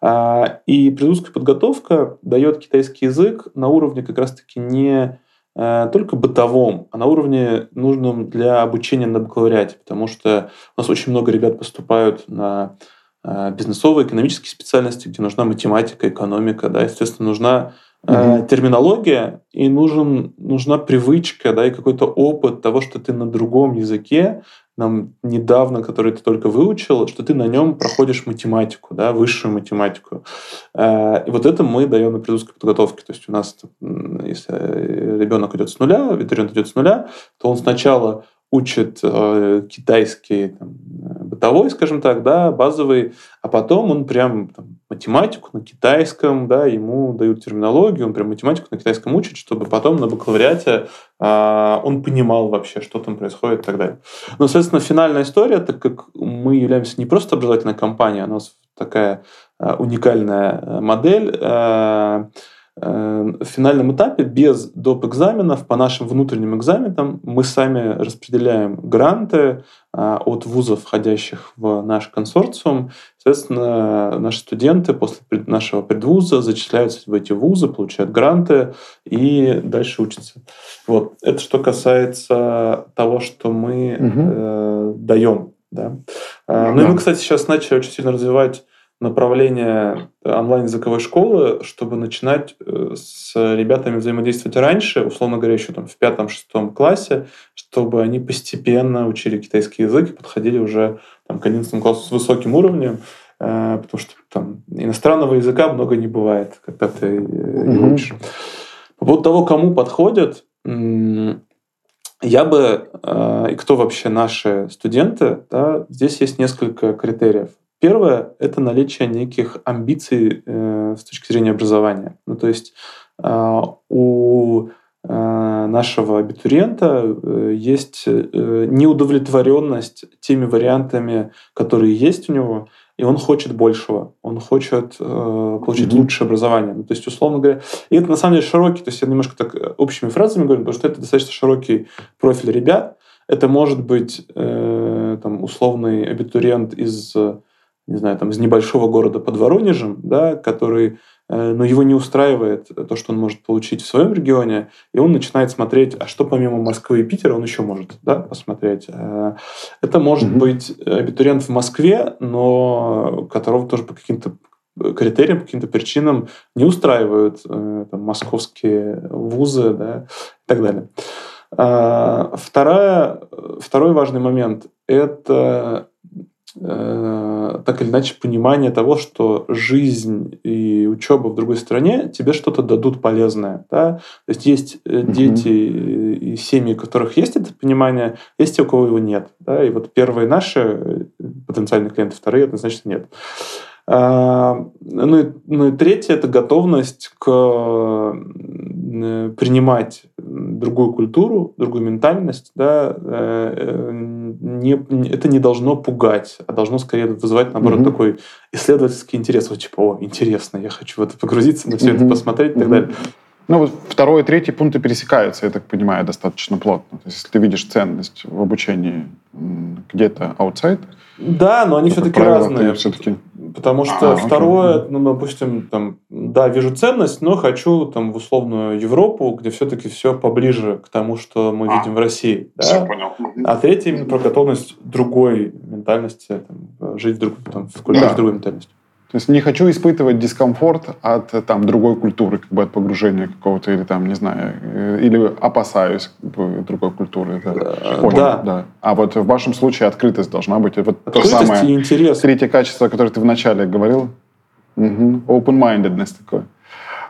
А, и предвузская подготовка дает китайский язык на уровне как раз-таки не э, только бытовом, а на уровне нужном для обучения на бакалавриате, потому что у нас очень много ребят поступают на э, бизнесовые, экономические специальности, где нужна математика, экономика, да, естественно, нужна mm-hmm. терминология, и нужен, нужна привычка, да, и какой-то опыт того, что ты на другом языке, нам недавно, который ты только выучил, что ты на нем проходишь математику, да, высшую математику. Э, и вот это мы даем на предвузской подготовке. То есть у нас, если ребенок идет с нуля, абитуриент идет с нуля, то он сначала учит э, китайский там, бытовой, скажем так, да, базовый, а потом он прям там, математику на китайском, да, ему дают терминологию, он прям математику на китайском учит, чтобы потом на бакалавриате э, он понимал вообще, что там происходит и так далее. Но, соответственно, финальная история, так как мы являемся не просто образовательной компанией, а у нас такая э, уникальная э, модель, э, в финальном этапе без доп. экзаменов по нашим внутренним экзаменам мы сами распределяем гранты а, от вузов, входящих в наш консорциум. Соответственно, наши студенты после нашего предвуза зачисляются в эти вузы, получают гранты и дальше учатся. Вот. Это что касается того, что мы угу. э, даем. Да? Да. Ну и мы, кстати, сейчас начали очень сильно развивать направление онлайн-языковой школы, чтобы начинать э, с ребятами взаимодействовать раньше, условно говоря, еще там в пятом-шестом классе, чтобы они постепенно учили китайский язык и подходили уже там, к одиннадцатому классу с высоким уровнем, э, потому что там иностранного языка много не бывает, когда ты его mm-hmm. учишь. По поводу того, кому подходит, я бы, э, и кто вообще наши студенты, да, здесь есть несколько критериев. Первое — это наличие неких амбиций э, с точки зрения образования. Ну, то есть э, у э, нашего абитуриента э, есть э, неудовлетворенность теми вариантами, которые есть у него, и он хочет большего, он хочет э, получить mm-hmm. лучшее образование. Ну, то есть, условно говоря, и это на самом деле широкий, то есть я немножко так э, общими фразами говорю, потому что это достаточно широкий профиль ребят. Это может быть э, там, условный абитуриент из не знаю, там, из небольшого города под Воронежем, да, который, э, но его не устраивает то, что он может получить в своем регионе, и он начинает смотреть, а что помимо Москвы и Питера он еще может да, посмотреть. Э, это может mm-hmm. быть абитуриент в Москве, но которого тоже по каким-то критериям, по каким-то причинам не устраивают э, там, московские вузы да, и так далее. Вторая, второй важный момент – это Э, так или иначе понимание того, что жизнь и учеба в другой стране тебе что-то дадут полезное. Да? То есть есть mm-hmm. дети и семьи, у которых есть это понимание, есть те, у кого его нет. Да? И вот первые наши э, потенциальные клиенты, вторые однозначно нет. А, ну и, ну и третье – это готовность к принимать другую культуру, другую ментальность, да, э, э, не, это не должно пугать, а должно скорее вызывать, наоборот, mm-hmm. такой исследовательский интерес. Вот типа, о, интересно, я хочу в это погрузиться, на все mm-hmm. это посмотреть и так mm-hmm. далее. Ну вот второй и третий пункты пересекаются, я так понимаю, достаточно плотно. То есть если ты видишь ценность в обучении где-то outside, да, но они все-таки разные. Все-таки... Потому что а, второе, окей. ну, допустим, там, да, вижу ценность, но хочу там в условную Европу, где все-таки все поближе к тому, что мы а, видим в России. Да? Все понял. А третье именно про готовность другой ментальности, там, жить в, друг, там, в культуре да. другой ментальностью. То есть не хочу испытывать дискомфорт от там, другой культуры, как бы от погружения какого-то, или там, не знаю, э, или опасаюсь другой культуры. Да. Понял, да. да. А вот в вашем случае открытость должна быть. Вот открытость то самое и интерес. третье качество, которое ты вначале говорил. Угу. Open-mindedness такое.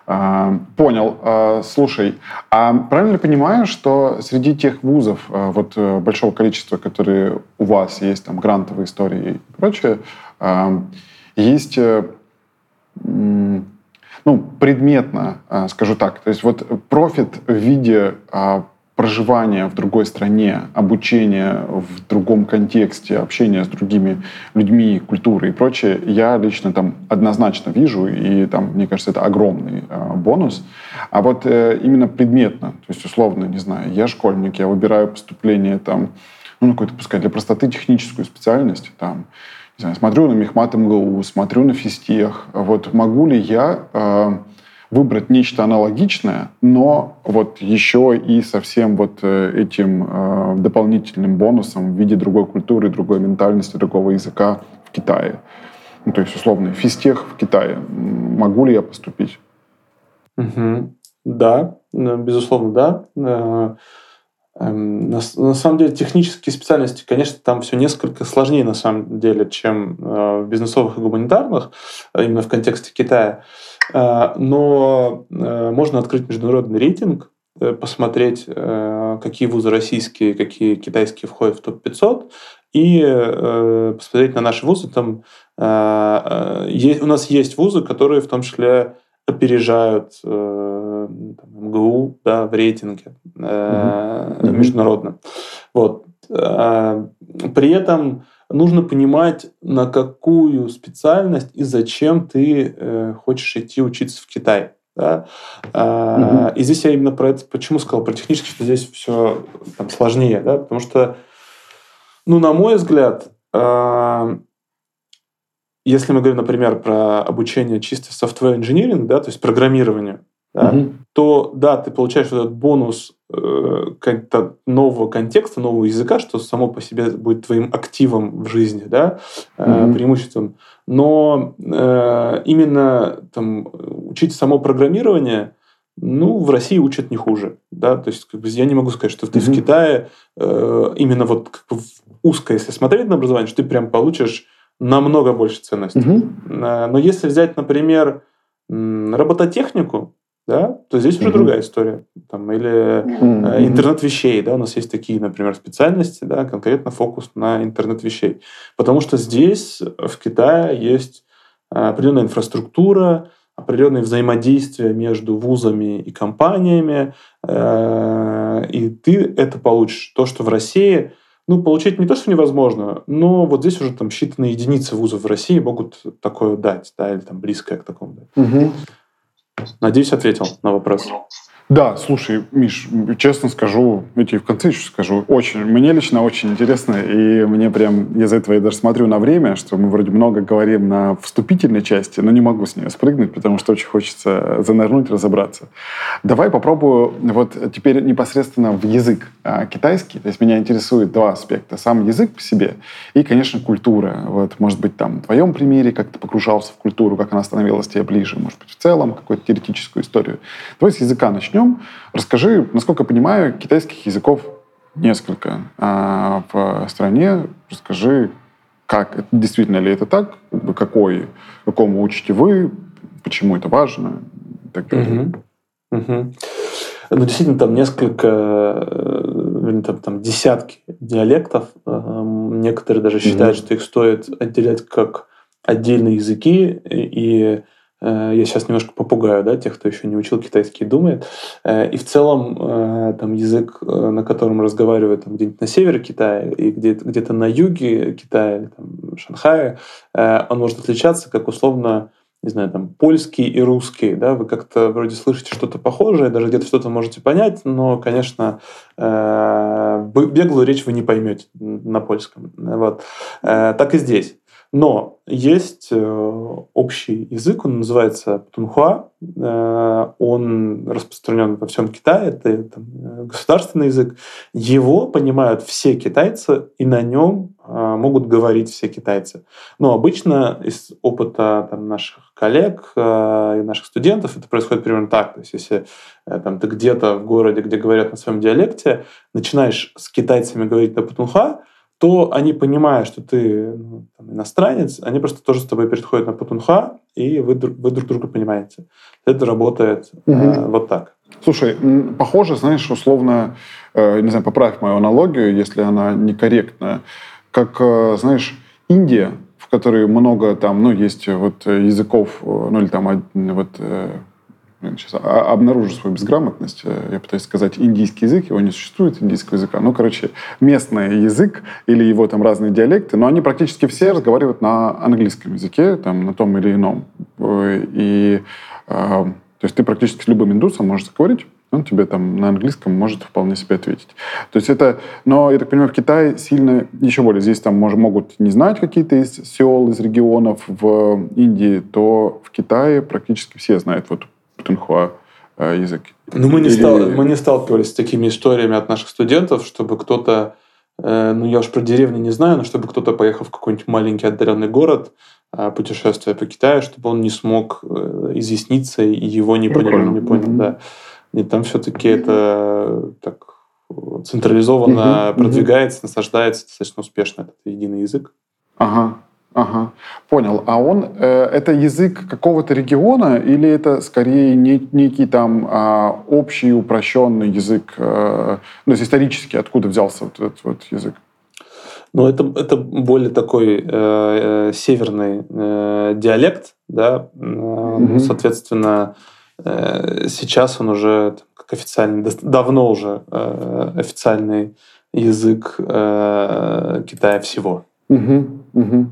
А, понял. А, слушай, а правильно ли понимаю, что среди тех вузов, а, вот э, большого количества, которые у вас есть, там, грантовые истории и прочее, есть, э, ну, предметно, э, скажу так, то есть вот профит в виде а, проживания в другой стране, обучения в другом контексте, общения с другими людьми, культурой и прочее, я лично там однозначно вижу, и там, мне кажется, это огромный э, бонус. А вот э, именно предметно, то есть условно, не знаю, я школьник, я выбираю поступление там, ну, на какую-то, пускай для простоты техническую специальность, там, знаю, смотрю на Мехмат МГУ, смотрю на физтех. Вот могу ли я э, выбрать нечто аналогичное, но вот еще и совсем вот э, этим э, дополнительным бонусом в виде другой культуры, другой ментальности, другого языка в Китае? Ну, то есть, условно, физтех в Китае. Могу ли я поступить? Угу. Да, безусловно, да. Э, Эм, на, на самом деле технические специальности, конечно, там все несколько сложнее на самом деле, чем э, в бизнесовых и гуманитарных, а именно в контексте Китая. Э, но э, можно открыть международный рейтинг, посмотреть, какие вузы российские, какие китайские входят в топ-500, и посмотреть на наши вузы. Там, у нас есть вузы, которые в том числе опережают э, МГУ да, в рейтинге э, международном. Вот. Э, при этом нужно понимать, на какую специальность и зачем ты э, хочешь идти учиться в Китай. Да? Mm-hmm. И здесь я именно про это почему сказал про технически, что здесь все там, сложнее, да? потому что, ну, на мой взгляд, э, если мы говорим, например, про обучение чисто software engineering, да, то есть программированию, да, угу. то да, ты получаешь этот бонус э, как-то нового контекста, нового языка, что само по себе будет твоим активом в жизни, да, э, угу. преимуществом. Но э, именно там учить само программирование, ну, в России учат не хуже, да, то есть как бы, я не могу сказать, что ты mm в Китае э, именно вот как бы узко, если смотреть на образование, что ты прям получишь намного больше ценности. Угу. Но если взять, например, робототехнику, да, то здесь уже другая история. Там, или mm интернет вещей, да, у нас есть такие, например, специальности, да, конкретно фокус на интернет вещей. Потому что здесь, в Китае, есть определенная инфраструктура, определенные взаимодействия между вузами и компаниями, э, и ты это получишь. То, что в России ну, получить не то, что невозможно, но вот здесь уже там считанные единицы вузов в России могут такое дать, да, или там близкое к такому. Угу. Надеюсь, ответил на вопрос. Да, слушай, Миш, честно скажу, я в конце еще скажу, очень, мне лично очень интересно, и мне прям, я за этого я даже смотрю на время, что мы вроде много говорим на вступительной части, но не могу с нее спрыгнуть, потому что очень хочется занырнуть, разобраться. Давай попробую вот теперь непосредственно в язык а, китайский, то есть меня интересует два аспекта, сам язык по себе и, конечно, культура. Вот, может быть, там, в твоем примере, как ты погружался в культуру, как она становилась тебе ближе, может быть, в целом какую-то теоретическую историю. Давай с языка начнем начнем. Расскажи, насколько я понимаю, китайских языков несколько а в стране. Расскажи, как, действительно ли это так, какой, какому учите вы, почему это важно и так далее. Угу. Угу. Ну, действительно, там несколько, э, там, там десятки диалектов. Э, некоторые даже считают, угу. что их стоит отделять как отдельные языки, и я сейчас немножко попугаю, да, тех, кто еще не учил китайский и думает. Э, и в целом э, там язык, на котором разговаривают там, где-нибудь на севере Китая и где-то, где-то на юге Китая, там, Шанхая, он может отличаться, как условно не знаю, там, польский и русский, да, вы как-то вроде слышите что-то похожее, даже где-то что-то можете понять, но, конечно, э, беглую речь вы не поймете на польском. Вот. Э, так и здесь. Но есть э, общий язык, он называется птунхуа, э, он распространен во всем Китае, это там, э, государственный язык. Его понимают все китайцы, и на нем могут говорить все китайцы. Но обычно из опыта там, наших коллег и наших студентов это происходит примерно так. То есть если там, ты где-то в городе, где говорят на своем диалекте, начинаешь с китайцами говорить на путунхуа, то они, понимая, что ты ну, там, иностранец, они просто тоже с тобой переходят на путунха, и вы, вы друг друга понимаете. Это работает угу. э, вот так. Слушай, похоже, знаешь, условно, э, не знаю, поправь мою аналогию, если она некорректная, как, э, знаешь, Индия, в которой много там, ну, есть вот языков, э, ну, или там вот э, сейчас обнаружу свою безграмотность. Э, я пытаюсь сказать индийский язык, его не существует, индийского языка. Ну, короче, местный язык или его там разные диалекты, но они практически все разговаривают на английском языке, там, на том или ином. Э, и э, то есть ты практически с любым индусом можешь заговорить, он тебе там на английском может вполне себе ответить. То есть это, но я так понимаю, в Китае сильно еще более. Здесь там мож, могут не знать какие-то из сел, из регионов в Индии, то в Китае практически все знают вот Тунхуа э, язык. Ну, мы не, Или... стал, мы не сталкивались с такими историями от наших студентов, чтобы кто-то, э, ну, я уж про деревни не знаю, но чтобы кто-то поехал в какой-нибудь маленький отдаленный город, э, путешествуя по Китаю, чтобы он не смог э, изъясниться и его не понял, не понял, mm-hmm. да. И там все-таки это так централизованно mm-hmm. продвигается, насаждается достаточно успешно этот единый язык. Ага. Ага, понял. А он э, это язык какого-то региона или это скорее не, некий там э, общий упрощенный язык, э, ну, есть исторически откуда взялся вот этот вот язык? Ну, это, это более такой э, э, северный э, диалект, да, э, соответственно, э, сейчас он уже как официальный, давно уже э, официальный язык э, Китая всего. Угу, угу,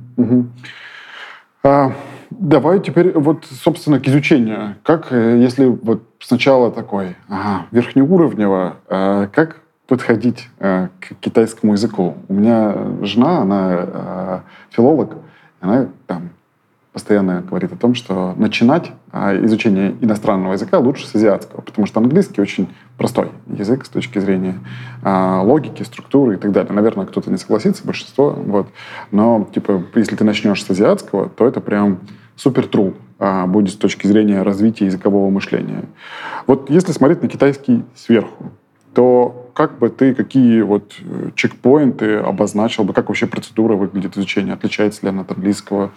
давай теперь вот, собственно, к изучению. Как, э, если вот сначала такой ага, верхнеуровнево, а, как подходить а, к китайскому языку? У меня жена, она филолог, она там постоянно говорит о том, что начинать а, изучение иностранного языка лучше с азиатского, потому что английский очень простой язык с точки зрения а, логики, структуры и так далее. Наверное, кто-то не согласится, большинство, вот. Но, типа, если ты начнешь с азиатского, то это прям супер true а, будет с точки зрения развития языкового мышления. Вот если смотреть на китайский сверху, то как бы ты, какие вот э, чекпоинты обозначил бы, как вообще процедура выглядит изучения, отличается ли она от английского,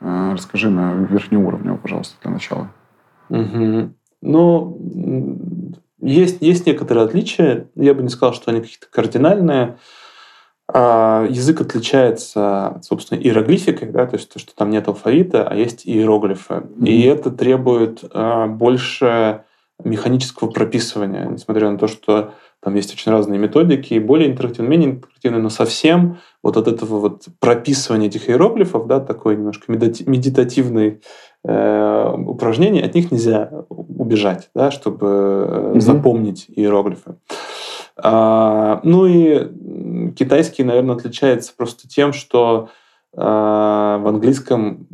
расскажи на верхнеуровневом, пожалуйста, для начала. Угу. Ну, есть, есть некоторые отличия. Я бы не сказал, что они какие-то кардинальные. А язык отличается, собственно, иероглификой, да, то есть то, что там нет алфавита, а есть иероглифы. Mm-hmm. И это требует а, больше механического прописывания, несмотря на то, что там есть очень разные методики, более интерактивные, менее интерактивные, но совсем вот от этого вот прописывания этих иероглифов, да, такой немножко медитативный э, упражнение, от них нельзя убежать, да, чтобы mm-hmm. запомнить иероглифы. А, ну и китайский, наверное, отличается просто тем, что в английском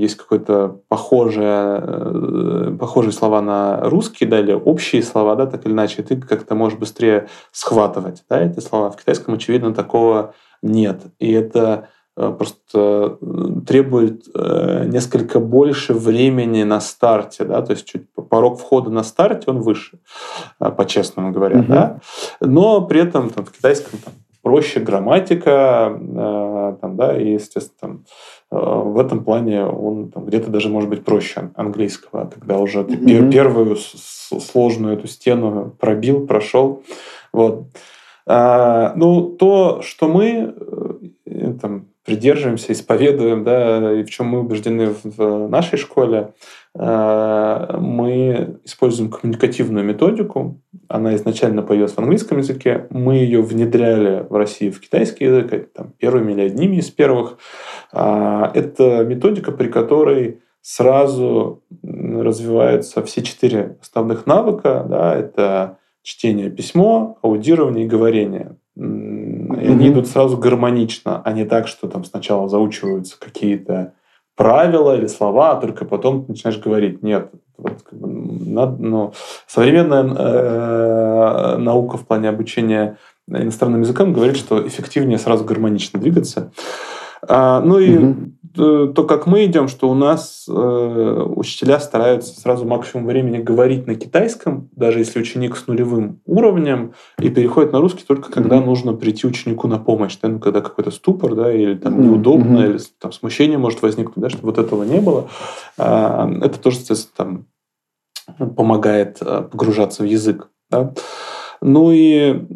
есть какое-то похожее, э, похожие слова на русский, да, или общие слова, да, так или иначе, ты как-то можешь быстрее схватывать, да, эти слова. В китайском, очевидно, такого нет. И это э, просто э, требует несколько больше времени на старте, да, то есть чуть порог входа на старте, он выше, по-честному говоря, mm-hmm. да. Но при этом там, в китайском там, проще грамматика, э, там, да, и, естественно, там, э, в этом плане он там, где-то даже может быть проще английского, когда уже ты mm-hmm. первую сложную эту стену пробил, прошел. Вот. А, ну, то, что мы э, там, придерживаемся, исповедуем, да, и в чем мы убеждены в нашей школе, Э, мы используем коммуникативную методику. Она изначально появилась в английском языке. Мы ее внедряли в России в китайский язык, там, первыми или одними из первых. А, это методика, при которой сразу развиваются все четыре основных навыка. Да, это чтение, письмо, аудирование и говорение. И mm-hmm. они идут сразу гармонично, а не так, что там сначала заучиваются какие-то правила или слова, а только потом ты начинаешь говорить. Нет, вот, как бы, надо, ну, современная э, наука в плане обучения иностранным языкам говорит, что эффективнее сразу гармонично двигаться. А, ну и угу. то, как мы идем, что у нас э, учителя стараются сразу максимум времени говорить на китайском, даже если ученик с нулевым уровнем, и переходит на русский только когда угу. нужно прийти ученику на помощь, да, ну, когда какой-то ступор, да, или там неудобно, угу. или там смущение может возникнуть, да, чтобы вот этого не было. А, это тоже, соответственно, там помогает э, погружаться в язык. Да. Ну и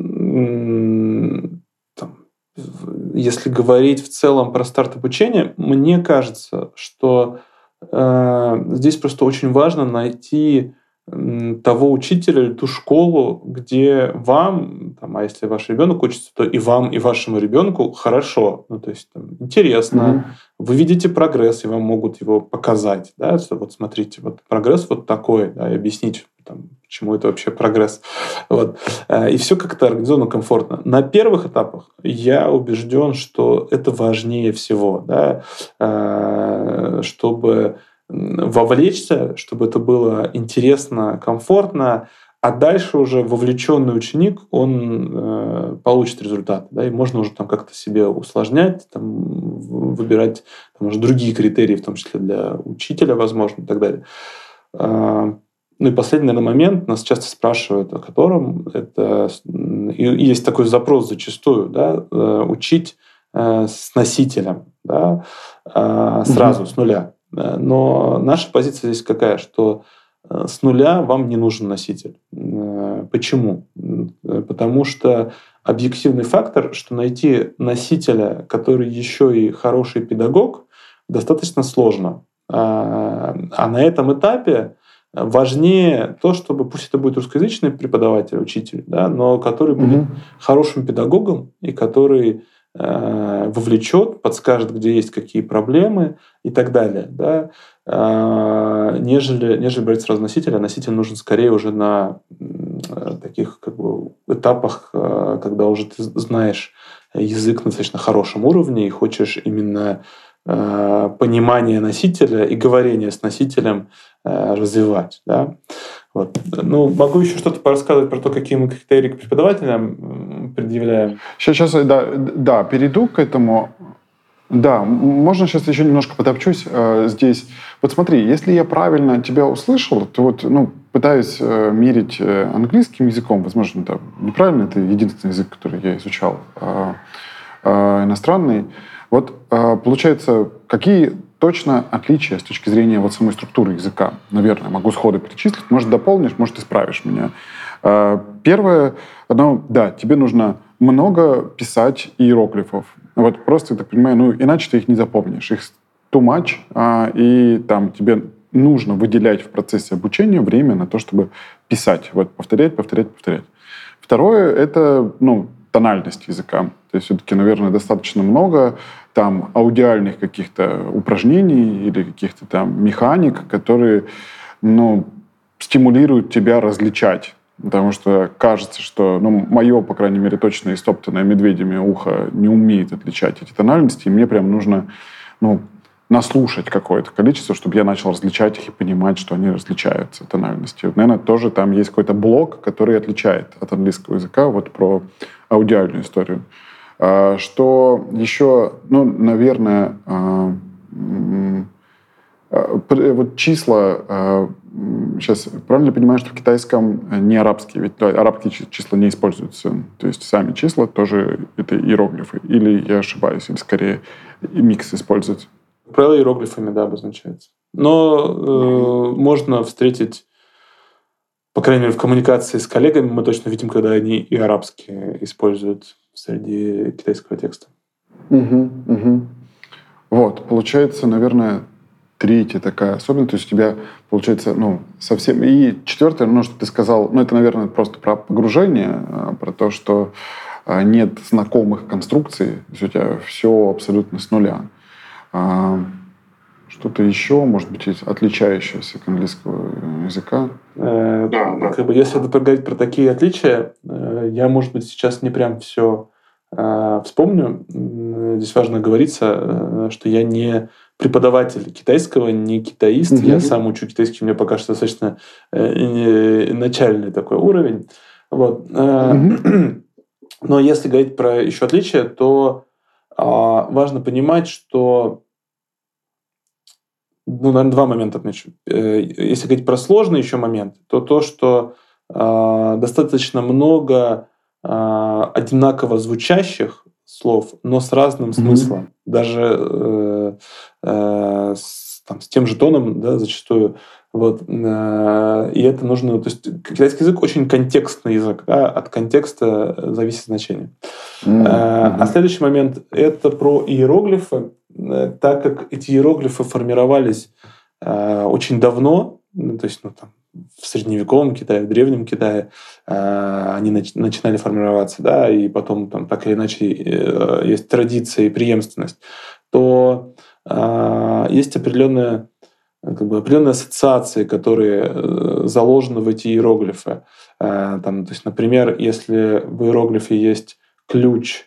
если говорить в целом про старт обучения, мне кажется, что э, здесь просто очень важно найти того учителя или ту школу, где вам, там, а если ваш ребенок учится, то и вам, и вашему ребенку хорошо, ну, то есть там, интересно, mm-hmm. вы видите прогресс, и вам могут его показать, да, что вот смотрите, вот прогресс вот такой, да, и объяснить, там, почему это вообще прогресс. Вот. Э, и все как-то организовано комфортно. На первых этапах я убежден, что это важнее всего, да, э, чтобы вовлечься, чтобы это было интересно, комфортно, а дальше уже вовлеченный ученик, он э, получит результат. Да, и можно уже там как-то себе усложнять, там, выбирать там, уже другие критерии, в том числе для учителя, возможно, и так далее. Э, ну и последний, наверное, момент, нас часто спрашивают, о котором это и есть такой запрос зачастую, да, э, учить э, с носителем, да, э, сразу, угу. с нуля. Э, но наша позиция здесь какая, что э, с нуля вам не нужен носитель. Э, почему? Потому что объективный фактор, что найти носителя, который еще и хороший педагог, достаточно сложно. А, а на этом этапе важнее то, чтобы пусть это будет русскоязычный преподаватель, учитель, да, но который будет mm-hmm. хорошим педагогом и который Э, вовлечет, подскажет, где есть какие проблемы и так далее, да, э, нежели, нежели брать сразу носителя. Носитель нужен скорее уже на таких как бы, этапах, э, когда уже ты знаешь язык на достаточно хорошем уровне и хочешь именно понимание носителя и говорение с носителем развивать. Да? Вот. Ну, могу еще что-то порассказывать про то, какие мы критерии к преподавателям предъявляем. Сейчас, сейчас да, да, перейду к этому. Да, можно сейчас еще немножко потопчусь э, здесь. Вот смотри, если я правильно тебя услышал, то вот, ну, пытаюсь э, мерить э, английским языком, возможно, это неправильно, это единственный язык, который я изучал, э, э, иностранный. Вот э, получается, какие точно отличия с точки зрения вот самой структуры языка. Наверное, могу сходу перечислить. Может, дополнишь, может, исправишь меня. А, первое, ну, да, тебе нужно много писать иероглифов. Вот просто, я так понимаю, ну, иначе ты их не запомнишь. Их too much, а, и там тебе нужно выделять в процессе обучения время на то, чтобы писать. Вот повторять, повторять, повторять. Второе — это, ну, тональность языка. То есть все-таки, наверное, достаточно много там аудиальных каких-то упражнений или каких-то там механик, которые, ну, стимулируют тебя различать. Потому что кажется, что, ну, мое, по крайней мере, точно истоптанное медведями ухо не умеет отличать эти тональности, и мне прям нужно, ну, наслушать какое-то количество, чтобы я начал различать их и понимать, что они различаются, тональности. Вот, наверное, тоже там есть какой-то блок, который отличает от английского языка вот про аудиальную историю. А, что еще, ну, наверное, а, а, вот числа, сейчас правильно понимаю, что в китайском не арабские, ведь арабские числа не используются, то есть сами числа тоже это иероглифы, или я ошибаюсь, или скорее микс используется? Правило иероглифами, да, обозначается. Но э, можно встретить, по крайней мере, в коммуникации с коллегами, мы точно видим, когда они и арабские используют среди китайского текста. Угу, угу. Вот, получается, наверное, третья такая особенность. То есть у тебя, получается, ну, совсем... И четвертое, ну, что ты сказал, ну, это, наверное, просто про погружение, а, про то, что а, нет знакомых конструкций, то есть у тебя все абсолютно с нуля. А, что что-то еще, может быть, отличающееся от английского языка? Э, да, да. Как бы, если поговорить про такие отличия, э, я, может быть, сейчас не прям все э, вспомню. Здесь важно говориться, что я не преподаватель китайского, не китаист. Угу. Я сам учу китайский, у меня пока что достаточно начальный такой уровень. Вот. Угу. Но если говорить про еще отличия, то а, важно понимать, что ну, наверное, два момента отмечу. Э, если говорить про сложный еще момент, то то, что э, достаточно много э, одинаково звучащих слов, но с разным mm-hmm. смыслом. Даже э, э, с, там, с тем же тоном, да, зачастую. Вот, э, и это нужно... То есть китайский язык очень контекстный язык. Да, от контекста зависит значение. Mm-hmm. Э, а следующий момент — это про иероглифы. Э, так как эти иероглифы формировались э, очень давно, ну, то есть ну, там, в средневековом Китае, в древнем Китае э, они нач- начинали формироваться, да, и потом там так или иначе есть традиция и преемственность, то есть определенная как бы определенные ассоциации, которые заложены в эти иероглифы. Там, то есть, например, если в иероглифе есть ключ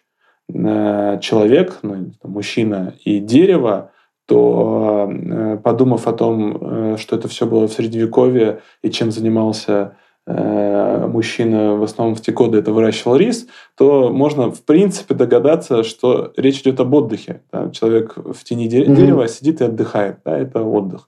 человек, ну, мужчина и дерево, то э, подумав о том, э, что это все было в Средневековье и чем занимался Э, мужчина в основном в те годы это выращивал рис, то можно в принципе догадаться, что речь идет об отдыхе. Да? Человек в тени де- mm-hmm. дерева сидит и отдыхает, да, это отдых.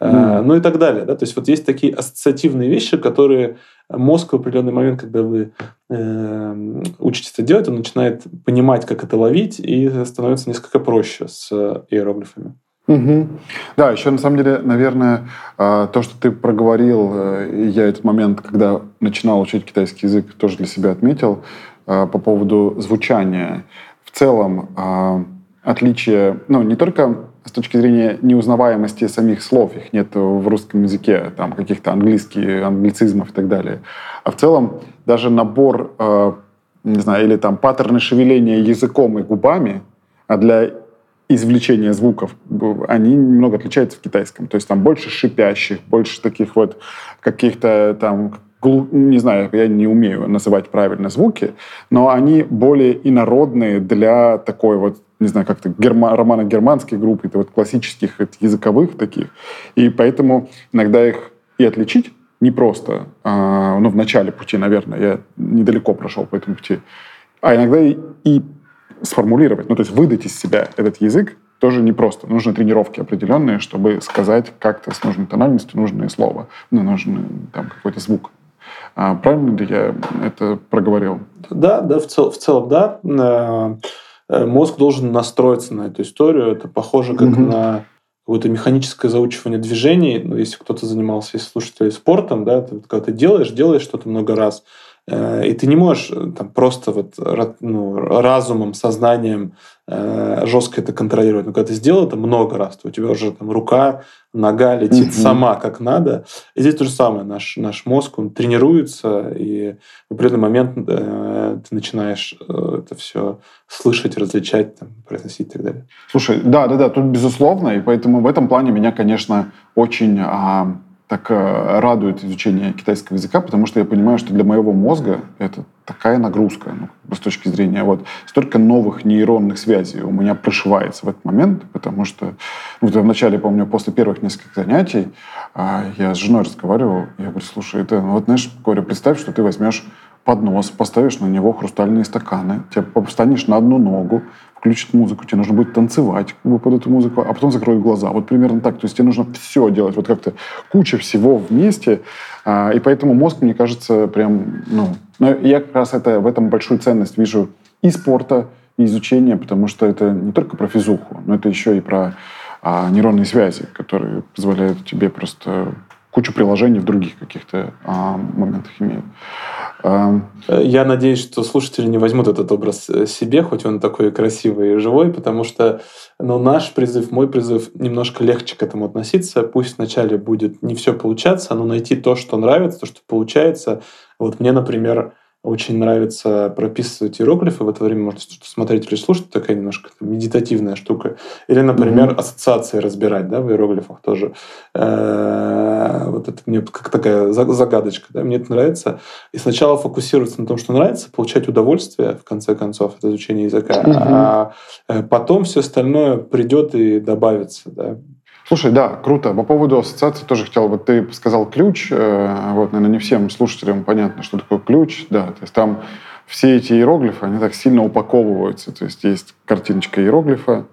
Mm-hmm. ну и так далее. Да? То есть вот есть такие ассоциативные вещи, которые мозг в определенный момент, когда вы э, учитесь это делать, он начинает понимать, как это ловить, и становится несколько проще с иероглифами. Угу. Да, еще на самом деле, наверное, а, то, что ты проговорил, э, я этот момент, когда начинал учить китайский язык, тоже для себя отметил, а, по поводу звучания. В целом, а, отличие, ну, не только с точки зрения неузнаваемости самих слов, их нет в русском языке, там каких-то английских, англицизмов и так далее, а в целом даже набор, не знаю, или там паттерны шевеления языком и губами, а для извлечения звуков, они немного отличаются в китайском. То есть там больше шипящих, больше таких вот каких-то там не знаю, я не умею называть правильно звуки, но они более инородные для такой вот, не знаю, как-то герма, романо-германской группы, это вот классических это языковых таких. И поэтому иногда их и отличить непросто. А, ну, в начале пути, наверное, я недалеко прошел по этому пути. А иногда и, и сформулировать, ну, то есть выдать из себя этот язык тоже непросто. Нужны тренировки определенные, чтобы сказать как-то с нужной тональностью нужное слово, ну, нужный там какой-то звук. А правильно ли я это проговорил? Да, да, в, цел, в целом, да. Э, э, мозг должен настроиться на эту историю. Это похоже как угу. на какое-то механическое заучивание движений. Ну, если кто-то занимался, если слушатели спортом, да, ты, когда ты делаешь, делаешь что-то много раз, и ты не можешь э, там, просто вот, ну, разумом, сознанием э, жестко это контролировать. Но когда ты сделал это много раз, то у тебя уже там рука, нога летит mm-hmm. сама как надо. И здесь то же самое. Наш, наш мозг, он тренируется, и в определенный момент э, ты начинаешь э, это все слышать, различать, там, произносить и так далее. Слушай, да-да-да, тут безусловно, и поэтому в этом плане меня, конечно, очень... А так э, радует изучение китайского языка, потому что я понимаю, что для моего мозга это такая нагрузка, ну, с точки зрения вот столько новых нейронных связей у меня прошивается в этот момент, потому что ну, вот вначале, помню, после первых нескольких занятий а, я с женой разговаривал, я говорю, слушай, это, ну, вот знаешь, говорю, представь, что ты возьмешь поднос, поставишь на него хрустальные стаканы, тебе встанешь на одну ногу, включит музыку, тебе нужно будет танцевать как бы, под эту музыку, а потом закроет глаза. Вот примерно так. То есть тебе нужно все делать, вот как-то куча всего вместе. А, и поэтому мозг, мне кажется, прям, ну... Но я как раз это, в этом большую ценность вижу и спорта, и изучения, потому что это не только про физуху, но это еще и про а, нейронные связи, которые позволяют тебе просто кучу приложений в других каких-то а, моментах имеют. Я надеюсь, что слушатели не возьмут этот образ э, себе, хоть он такой красивый и живой, потому что ну, наш призыв, мой призыв немножко легче к этому относиться. Пусть вначале будет не все получаться, но найти то, что нравится, то, что получается. Вот мне, например, очень нравится прописывать иероглифы, в это время можно что-то смотреть или слушать, такая немножко медитативная штука. Или, например, mm-hmm. ассоциации разбирать да, в иероглифах тоже. Э, вот это мне как такая загадочка. Да? Мне это нравится. И сначала фокусироваться на том, что нравится, получать удовольствие, в конце концов, от изучения языка. Mm-hmm. А э, потом все остальное придет и добавится. Да? Слушай, да, круто. По поводу ассоциации тоже хотел, вот ты сказал ключ, э, вот, наверное, не всем слушателям понятно, что такое ключ, да, то есть там все эти иероглифы, они так сильно упаковываются, то есть есть картиночка иероглифа,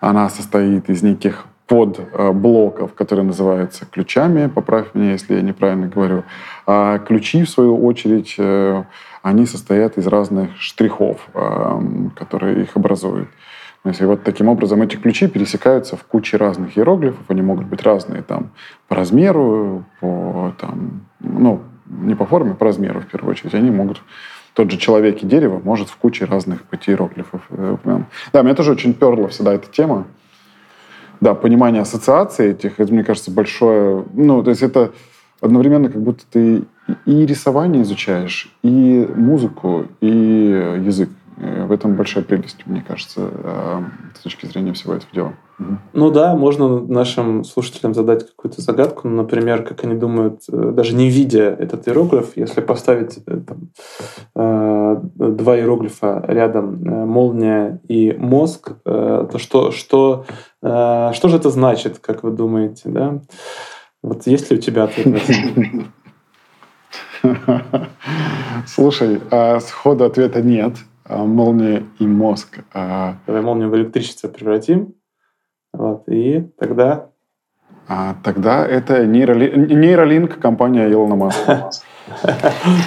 она состоит из неких подблоков, которые называются ключами, поправь меня, если я неправильно говорю. А ключи, в свою очередь, э, они состоят из разных штрихов, э, которые их образуют. Если вот таким образом эти ключи пересекаются в куче разных иероглифов, они могут быть разные там по размеру, по там, ну, не по форме, по размеру в первую очередь. Они могут тот же человек и дерево может в куче разных быть иероглифов. Э, да, меня тоже очень перла всегда эта тема. Да, понимание ассоциаций этих, это, мне кажется, большое... Ну, то есть это одновременно как будто ты и рисование изучаешь, и музыку, и язык. Э, в этом большая прелесть, мне кажется, э, с точки зрения всего этого дела. Ну да, можно нашим слушателям задать какую-то загадку, ну, например, как они думают, э, даже не видя этот иероглиф, если поставить там, два иероглифа рядом, молния и мозг, то что, что, что же это значит, как вы думаете, да? Вот есть ли у тебя ответ на это? Слушай, а сходу ответа нет. А, молния и мозг. А, Давай молнию в электричество превратим. Вот, и тогда... А тогда это нейролинк компания Илона Маска.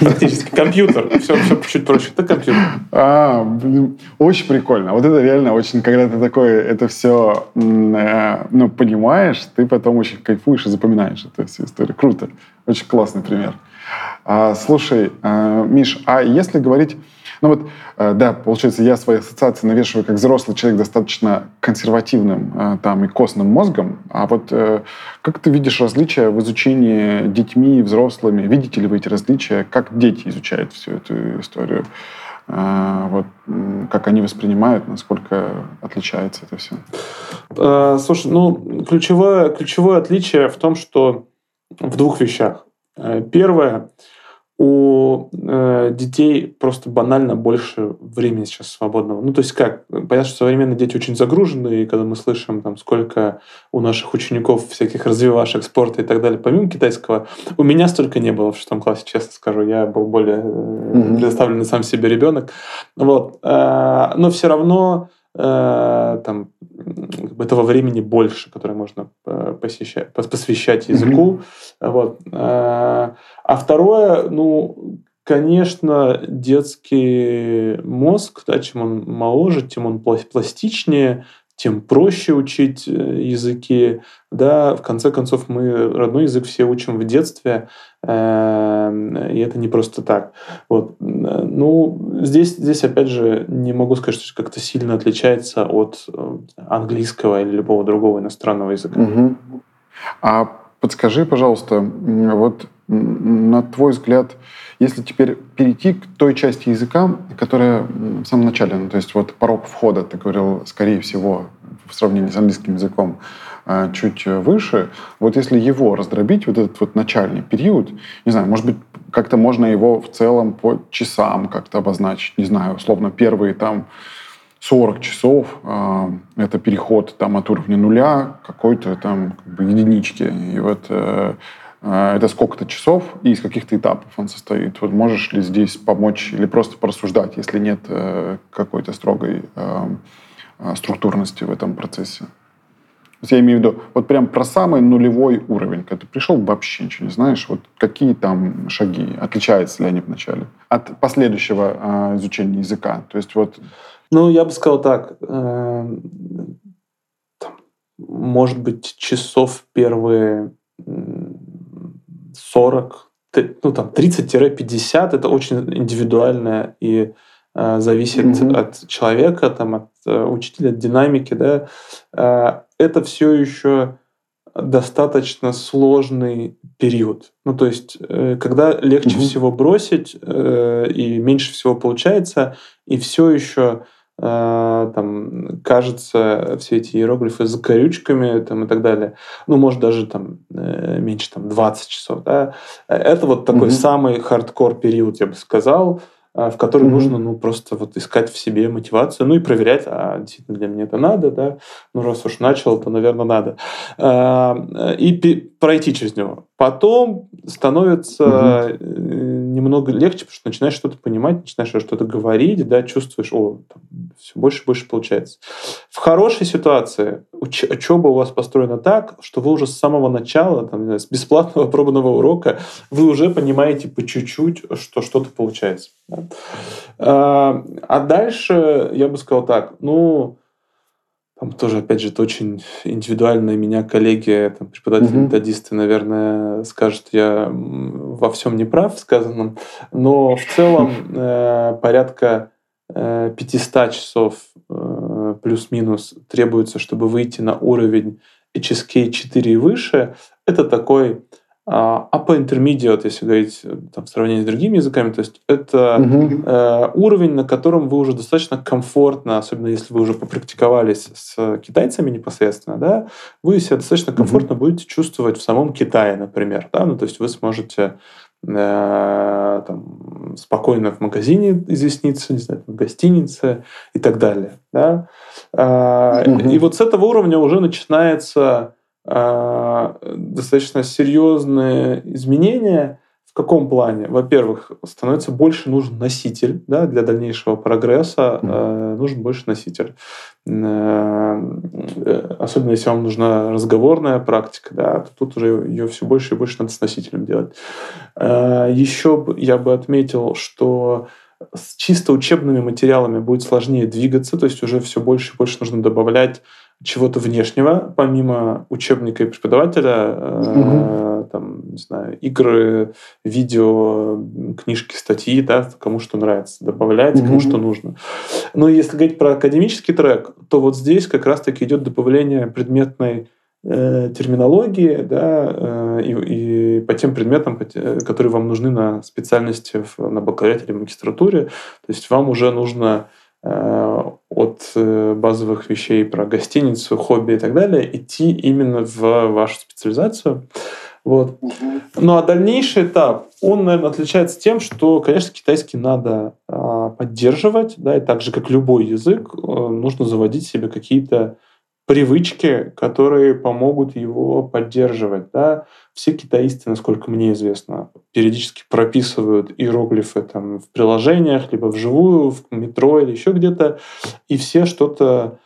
Практически компьютер. Все, все чуть проще. Это компьютер. А, блин, очень прикольно. Вот это реально очень, когда ты такой это все э, ну, понимаешь, ты потом очень кайфуешь и запоминаешь эту всю историю. Круто. Очень классный пример. А, слушай, а, Миш, а если говорить ну вот, э, да, получается, я свои ассоциации навешиваю как взрослый человек достаточно консервативным э, там и костным мозгом. А вот э, как ты видишь различия в изучении детьми и взрослыми? Видите ли вы эти различия? Как дети изучают всю эту историю? Вот, как они воспринимают, насколько отличается это все? Слушай, ну, ключевое, ключевое отличие в том, что в двух вещах. Первое — у э, детей просто банально больше времени сейчас свободного. Ну, то есть как? Понятно, что современные дети очень загружены, и когда мы слышим, там, сколько у наших учеников всяких развивашек спорта и так далее, помимо китайского, у меня столько не было в шестом классе, честно скажу. Я был более э, предоставленный сам себе ребенок. Вот. Э, но все равно э, там, этого времени больше, которое можно э, посещать, посвящать языку. Mm-hmm. Вот. А второе, ну, конечно, детский мозг, да, чем он моложе, тем он пластичнее, тем проще учить э, языки. Да, в конце концов, мы родной язык все учим в детстве, эм, и это не просто так. Вот. Ну, здесь, здесь, опять же, не могу сказать, что как-то сильно отличается от э, английского или любого другого иностранного языка. Угу. А подскажи, пожалуйста, вот на твой взгляд, если теперь перейти к той части языка, которая в самом начале, ну, то есть вот порог входа, ты говорил, скорее всего, в сравнении с английским языком, а, чуть выше, вот если его раздробить, вот этот вот начальный период, не знаю, может быть, как-то можно его в целом по часам как-то обозначить, не знаю, условно, первые там 40 часов э, это переход там от уровня нуля к какой-то там как бы, единичке. И вот э, это сколько-то часов и из каких-то этапов он состоит. Вот можешь ли здесь помочь или просто порассуждать, если нет э, какой-то строгой э, э, структурности в этом процессе? Я имею в виду, вот прям про самый нулевой уровень, когда ты пришел, вообще ничего не знаешь, вот какие там шаги, отличаются ли они вначале от последующего изучения языка? То есть вот... Ну, я бы сказал так, может быть, часов первые 40, ну там 30-50 это очень индивидуально и э, зависит mm-hmm. от человека, там, от э, учителя, от динамики, да. Э, это все еще достаточно сложный период. Ну, то есть, э, когда легче угу. всего бросить э, и меньше всего получается, и все еще там кажется все эти иероглифы закорючками там, и так далее. Ну, может, даже там меньше там 20 часов. Да? Это вот такой угу. самый хардкор период, я бы сказал. А, в которой mm-hmm. нужно ну, просто вот искать в себе мотивацию, ну и проверять, а действительно для меня это надо, да, ну раз уж начал, то, наверное, надо. И пройти через него. Потом становится mm-hmm немного легче, потому что начинаешь что-то понимать, начинаешь что-то говорить, да, чувствуешь, о, там, все больше и больше получается. В хорошей ситуации уч- учеба у вас построена так, что вы уже с самого начала, там, знаю, с бесплатного пробного урока, вы уже понимаете по чуть-чуть, что что-то получается. Да? А, а дальше я бы сказал так, ну, тоже, опять же, это очень индивидуально. Меня коллеги, там, преподаватели, методисты, наверное, скажут, я во всем не прав в сказанном. Но в целом э, порядка э, 500 часов э, плюс-минус требуется, чтобы выйти на уровень HSK 4 и выше. Это такой а upper intermediate, если говорить э, там, в сравнении с другими языками, то есть это угу. э, уровень, на котором вы уже достаточно комфортно, особенно если вы уже попрактиковались с китайцами непосредственно, да, вы себя достаточно комфортно угу. будете чувствовать в самом Китае, например, да, ну то есть вы сможете э, там, спокойно в магазине изъясниться, не знаю, в гостинице и так далее, да. Э, угу. И вот с этого уровня уже начинается а, достаточно серьезные изменения. В каком плане? Во-первых, становится больше нужен носитель да, для дальнейшего прогресса. Mm-hmm. нужен больше носитель. Э, особенно если вам нужна разговорная практика, да, то тут уже ее все больше и больше надо с носителем делать. Еще я бы отметил, что с чисто учебными материалами будет сложнее двигаться, то есть уже все больше и больше нужно добавлять чего-то внешнего, помимо учебника и преподавателя, угу. там, не знаю, игры, видео, книжки, статьи, да, кому что нравится, добавлять, угу. кому что нужно. Но если говорить про академический трек, то вот здесь как раз-таки идет добавление предметной э, терминологии, да, э, и, и по тем предметам, которые вам нужны на специальности в, на бакалавриате или магистратуре. То есть вам уже нужно от э, базовых вещей про гостиницу, хобби и так далее, идти именно в вашу специализацию. Вот. Ну а дальнейший этап, он, наверное, отличается тем, что, конечно, китайский надо а, поддерживать, да, и так же, как любой язык, э, нужно заводить себе какие-то привычки, которые помогут его поддерживать. Да. Все китаисты, насколько мне известно, периодически прописывают иероглифы там, в приложениях, либо вживую, в метро или еще где-то, и все что-то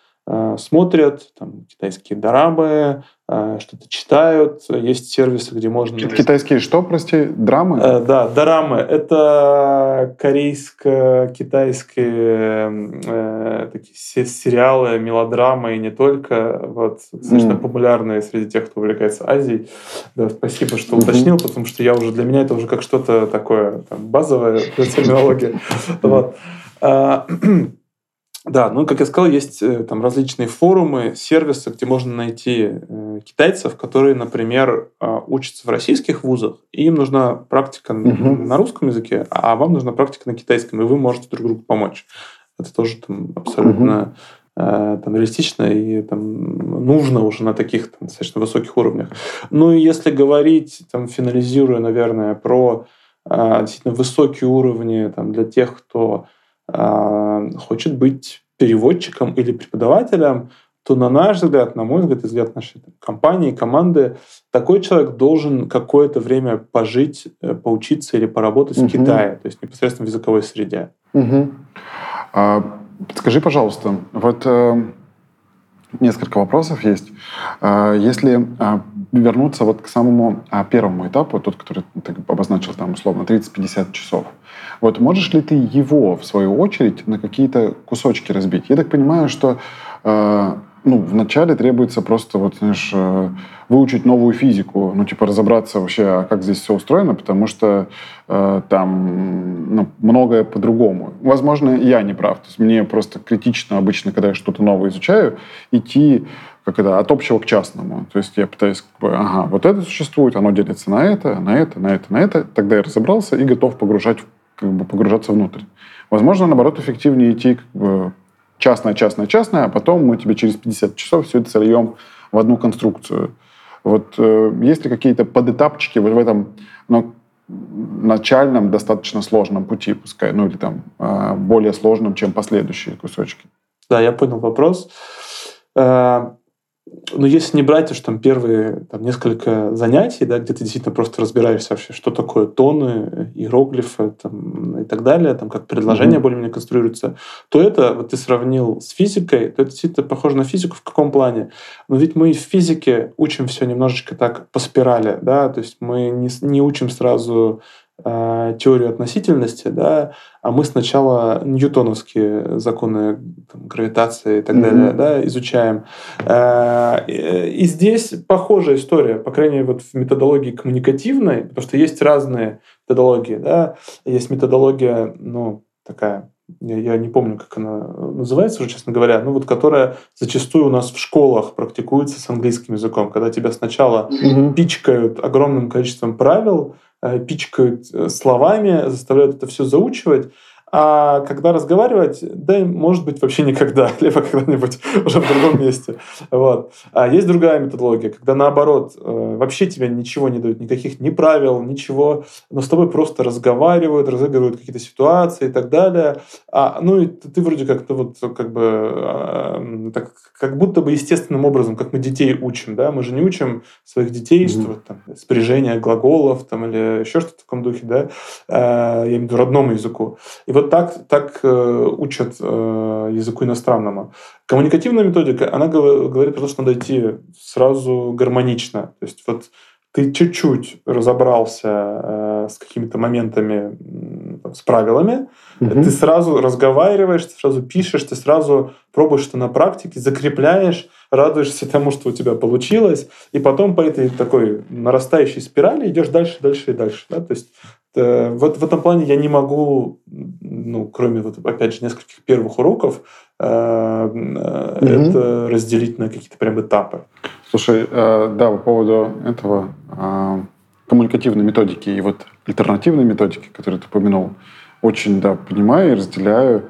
смотрят, там, китайские дорамы, Э, что-то читают. Есть сервисы, где можно... Китайские что, прости? Драмы? Э, да, дорамы. Это корейско-китайские э, такие сериалы, мелодрамы и не только. Вот, достаточно mm. популярные среди тех, кто увлекается Азией. Да, спасибо, что mm-hmm. уточнил, потому что я уже для меня это уже как что-то такое там, базовое терминология. Вот. Да, ну, как я сказал, есть э, там различные форумы, сервисы, где можно найти э, китайцев, которые, например, э, учатся в российских вузах, и им нужна практика угу. на русском языке, а вам нужна практика на китайском, и вы можете друг другу помочь. Это тоже там абсолютно угу. там, реалистично и там, нужно уже на таких там, достаточно высоких уровнях. Ну и если говорить, там, финализируя, наверное, про действительно высокие уровни там, для тех, кто хочет быть переводчиком или преподавателем, то, на наш взгляд, на мой взгляд, взгляд нашей компании, команды, такой человек должен какое-то время пожить, э, поучиться или поработать угу. в Китае, то есть непосредственно в языковой среде. Угу. А, скажи, пожалуйста, вот э, несколько вопросов есть. А, если а, вернуться вот к самому а, первому этапу, тот, который ты обозначил там условно 30-50 часов, вот можешь ли ты его, в свою очередь, на какие-то кусочки разбить? Я так понимаю, что ну, вначале требуется просто, вот, знаешь, э, выучить новую физику, ну, типа разобраться вообще, а как здесь все устроено, потому что э, там ну, многое по-другому. Возможно, я не прав. То есть мне просто критично обычно, когда я что-то новое изучаю, идти как это, от общего к частному. То есть я пытаюсь, как бы, ага, вот это существует, оно делится на это, на это, на это, на это. Тогда я разобрался и готов погружать, как бы, погружаться внутрь. Возможно, наоборот, эффективнее идти как бы, частное, частное, частное, а потом мы тебе через 50 часов все это сольем в одну конструкцию. Вот э, есть ли какие-то подэтапчики вот в этом ну, начальном, достаточно сложном пути, пускай, ну или там э, более сложном, чем последующие кусочки? Да, я понял вопрос. Э, но если не брать уж там первые там, несколько занятий, да, где ты действительно просто разбираешься вообще, что такое тоны, иероглифы там, и так далее, там, как предложение mm-hmm. более-менее конструируется, то это, вот ты сравнил с физикой, то это действительно похоже на физику в каком плане? Но ведь мы в физике учим все немножечко так по спирали, да, то есть мы не, не учим сразу теорию относительности, да, а мы сначала ньютоновские законы там, гравитации и так mm-hmm. далее да, изучаем. Э, и здесь похожая история, по крайней мере, вот в методологии коммуникативной, потому что есть разные методологии. Да? Есть методология, ну, такая я, я не помню, как она называется уже, честно говоря, ну вот которая зачастую у нас в школах практикуется с английским языком, когда тебя сначала mm-hmm. пичкают огромным количеством правил, Э, пичкают э, словами, заставляют это все заучивать, а когда разговаривать, да, может быть, вообще никогда, либо когда-нибудь уже в другом месте. Вот. А есть другая методология, когда наоборот, э, вообще тебе ничего не дают, никаких ни правил, ничего, но с тобой просто разговаривают, разыгрывают какие-то ситуации и так далее. А, ну и ты вроде как-то вот как бы а, так, как будто бы естественным образом, как мы детей учим, да, мы же не учим своих детей, mm-hmm. что там спряжение глаголов там или еще что-то в таком духе, да, а, я имею в виду родному языку. И вот так, так э, учат э, языку иностранному. Коммуникативная методика, она говорит что надо идти сразу гармонично. То есть вот ты чуть-чуть разобрался э, с какими-то моментами, с правилами, угу. ты сразу разговариваешь, ты сразу пишешь, ты сразу пробуешь что на практике, закрепляешь, радуешься тому, что у тебя получилось, и потом по этой такой нарастающей спирали идешь дальше, дальше и дальше. Да? То есть Э, вот в этом плане я не могу, ну, кроме вот, опять же, нескольких первых уроков, э, угу. это разделить на какие-то прям этапы. Слушай, да, по поводу этого коммуникативной методики и вот альтернативной методики, которую ты упомянул, очень, да, понимаю и разделяю.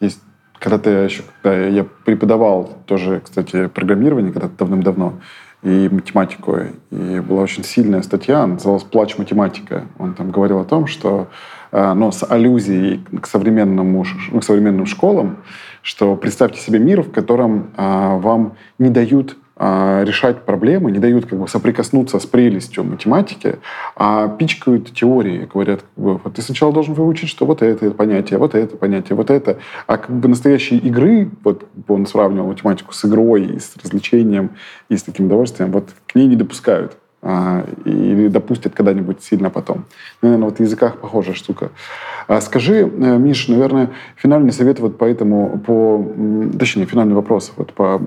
Есть когда-то я еще, когда я преподавал тоже, кстати, программирование, когда-то давным-давно, и математику. И была очень сильная статья, называлась «Плач математика». Он там говорил о том, что э, ну, с аллюзией к, современному, ну, к современным школам, что представьте себе мир, в котором а, вам не дают а, решать проблемы, не дают как бы соприкоснуться с прелестью математики, а пичкают теории, говорят, как бы, вот ты сначала должен выучить, что вот это понятие, вот это понятие, вот это. А как бы настоящие игры, вот он сравнивал математику с игрой, и с развлечением, и с таким удовольствием, вот к ней не допускают. А, или допустят когда-нибудь сильно потом. Наверное, вот в языках похожая штука. А скажи, э, Миш, наверное, финальный совет вот по этому, по, точнее, финальный вопрос вот по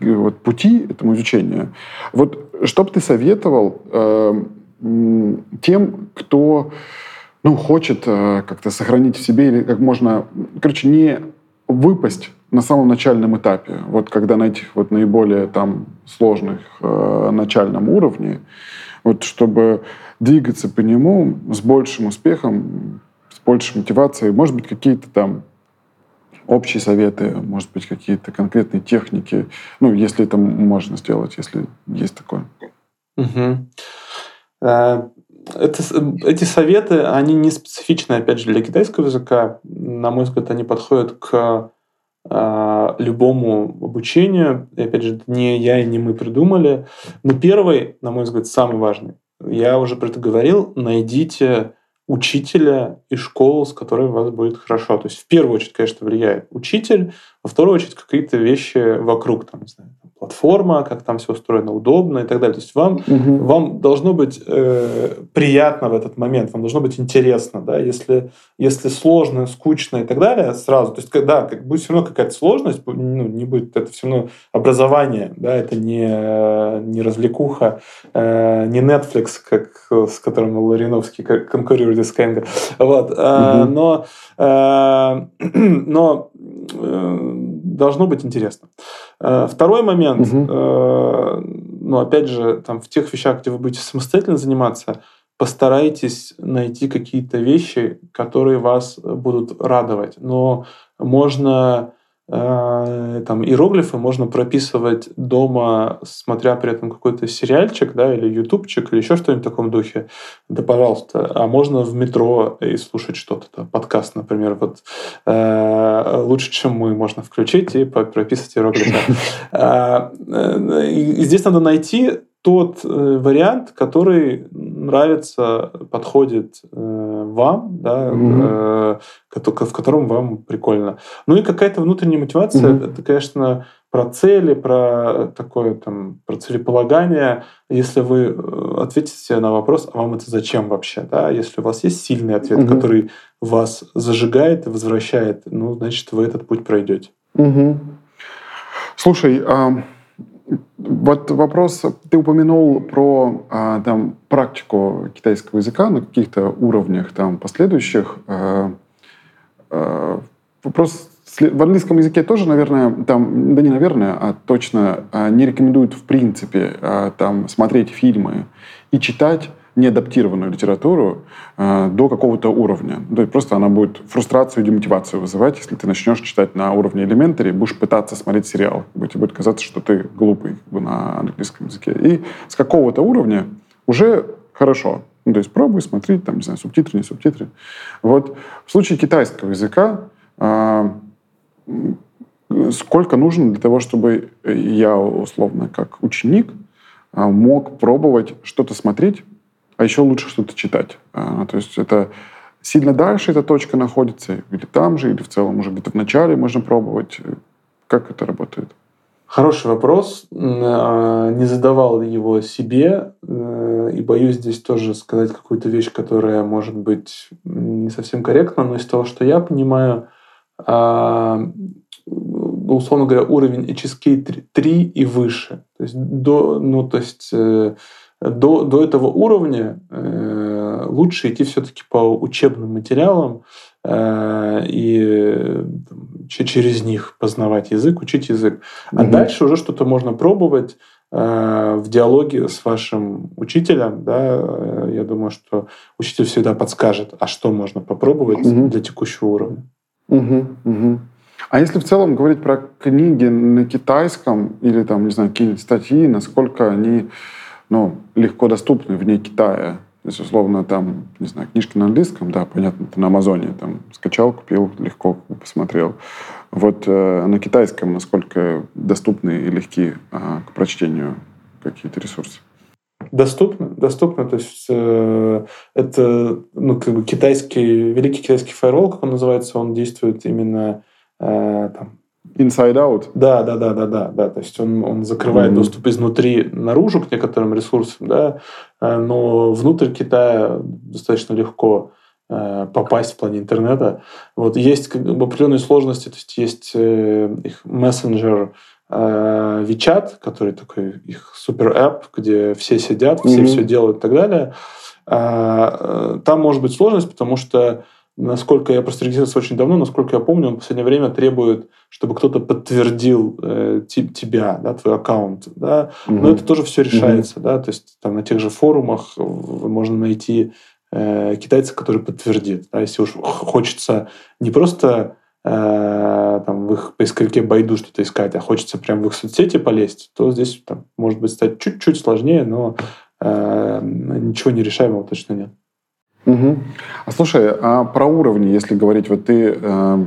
вот пути этому изучению. Вот что бы ты советовал э, тем, кто ну, хочет э, как-то сохранить в себе или как можно, короче, не выпасть на самом начальном этапе, вот когда на этих вот наиболее там сложных э, начальном уровне, вот чтобы двигаться по нему с большим успехом, с большей мотивацией, может быть, какие-то там общие советы, может быть, какие-то конкретные техники, ну, если это можно сделать, если есть такое. Угу. Это, эти советы, они не специфичны, опять же, для китайского языка. На мой взгляд, они подходят к любому обучению. И опять же, не я и не мы придумали. Но первый, на мой взгляд, самый важный. Я уже про это говорил. Найдите учителя и школу, с которой у вас будет хорошо. То есть в первую очередь, конечно, влияет учитель. Во вторую очередь какие-то вещи вокруг, там, не знаю, платформа, как там все устроено удобно и так далее. То есть вам, угу. вам должно быть э, приятно в этот момент, вам должно быть интересно. Да? Если, если сложно, скучно и так далее, сразу. То есть, когда как, будет все равно какая-то сложность, ну, не будет, это все равно образование, да, это не, не развлекуха, э, не Netflix, как, с которым Лариновский конкурирует с Кэнго. Вот. Угу. Но э, но должно быть интересно. Э, второй момент, угу. ну, опять же, там, в тех вещах, где вы будете самостоятельно заниматься, постарайтесь найти какие-то вещи, которые вас будут радовать. Но можно Э, там иероглифы можно прописывать дома, смотря при этом какой-то сериальчик, да, или ютубчик, или еще что-нибудь в таком духе, да, пожалуйста. А можно в метро и слушать что-то, да, подкаст, например, вот э, лучше, чем мы, можно включить и прописывать иероглифы. А, э, здесь надо найти тот э, вариант, который нравится, подходит э, вам, да, mm-hmm. в котором вам прикольно. Ну и какая-то внутренняя мотивация, mm-hmm. это, конечно, про цели, про такое там, про целеполагание. Если вы ответите на вопрос, а вам это зачем вообще, да, если у вас есть сильный ответ, mm-hmm. который вас зажигает и возвращает, ну, значит, вы этот путь пройдете. Слушай, а вот вопрос, ты упомянул про а, там, практику китайского языка на каких-то уровнях там, последующих. А, а, вопрос в английском языке тоже, наверное, там, да не наверное, а точно не рекомендуют в принципе там, смотреть фильмы и читать неадаптированную литературу э, до какого-то уровня. То есть просто она будет фрустрацию и демотивацию вызывать, если ты начнешь читать на уровне элементари, будешь пытаться смотреть сериал. Тебе будет казаться, что ты глупый как бы, на английском языке. И с какого-то уровня уже хорошо. Ну, то есть пробуй смотреть, там, не знаю, субтитры, не субтитры. Вот в случае китайского языка э, сколько нужно для того, чтобы я, условно, как ученик, э, мог пробовать что-то смотреть, а еще лучше что-то читать. А, то есть это сильно дальше эта точка находится, или там же, или в целом уже где-то в начале можно пробовать. Как это работает? Хороший вопрос. А, не задавал его себе, э, и боюсь здесь тоже сказать какую-то вещь, которая может быть не совсем корректна, но из того, что я понимаю, а, условно говоря, уровень HSK 3 и выше. То есть, до, ну, то есть э, до, до этого уровня э, лучше идти все-таки по учебным материалам э, и там, через них познавать язык, учить язык. А угу. дальше уже что-то можно пробовать э, в диалоге с вашим учителем. Да, э, я думаю, что учитель всегда подскажет, а что можно попробовать угу. для текущего уровня. Угу, угу. А если в целом говорить про книги на китайском или там, не знаю, какие-нибудь статьи, насколько они ну, легко доступны вне Китая. То есть, условно, там, не знаю, книжки на английском, да, понятно, ты на Амазоне там скачал, купил, легко посмотрел. Вот э, на китайском насколько доступны и легки э, к прочтению какие-то ресурсы? Доступно, доступно. То есть э, это ну, как бы китайский, великий китайский фаервол, как он называется, он действует именно э, там, Inside out? Да, да, да, да, да, да. То есть он, он закрывает mm-hmm. доступ изнутри наружу к некоторым ресурсам, да, э, но внутрь Китая достаточно легко э, попасть в плане интернета. Вот есть как бы, определенные сложности, то есть есть э, их мессенджер WeChat, который такой их супер app, где все сидят, все mm-hmm. все делают и так далее. А, там может быть сложность, потому что насколько я просто регистрировался очень давно, насколько я помню, он в последнее время требует, чтобы кто-то подтвердил э, тебя, да, твой аккаунт, да, угу. но это тоже все решается, угу. да, то есть там на тех же форумах можно найти э, китайца, который подтвердит, да, если уж хочется не просто э, там в их поисковике Байду что-то искать, а хочется прям в их соцсети полезть, то здесь там, может быть стать чуть-чуть сложнее, но э, ничего нерешаемого точно нет. Угу. А слушай, а про уровни, если говорить, вот ты э,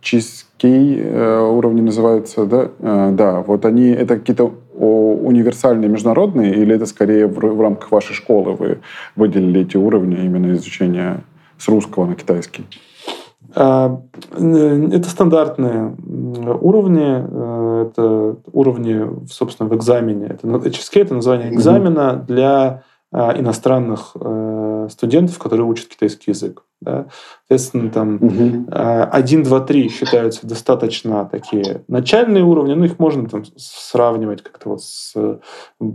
чизкей э, уровни называются, да? Э, да, вот они, это какие-то универсальные международные или это скорее в, в рамках вашей школы вы выделили эти уровни именно изучения с русского на китайский? А, это стандартные уровни, э, это уровни, собственно, в экзамене. Это, HSK – это название экзамена для иностранных э, студентов, которые учат китайский язык. Да? Соответственно, там угу. 1, 2, 3 считаются достаточно такие начальные уровни, но их можно там сравнивать как-то вот с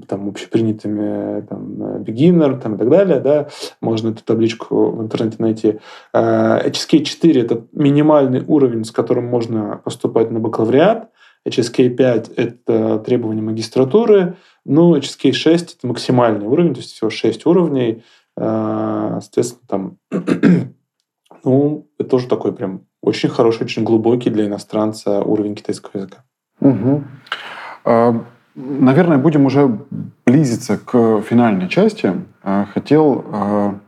там, общепринятыми там, beginner там, и так далее. Да? Можно эту табличку в интернете найти. HSK 4 – это минимальный уровень, с которым можно поступать на бакалавриат. HSK 5 – это требования магистратуры, ну, HSK 6 – это максимальный уровень, то есть всего 6 уровней. А, соответственно, там, ну, это тоже такой прям очень хороший, очень глубокий для иностранца уровень китайского языка. Угу. Наверное, будем уже близиться к финальной части. А, хотел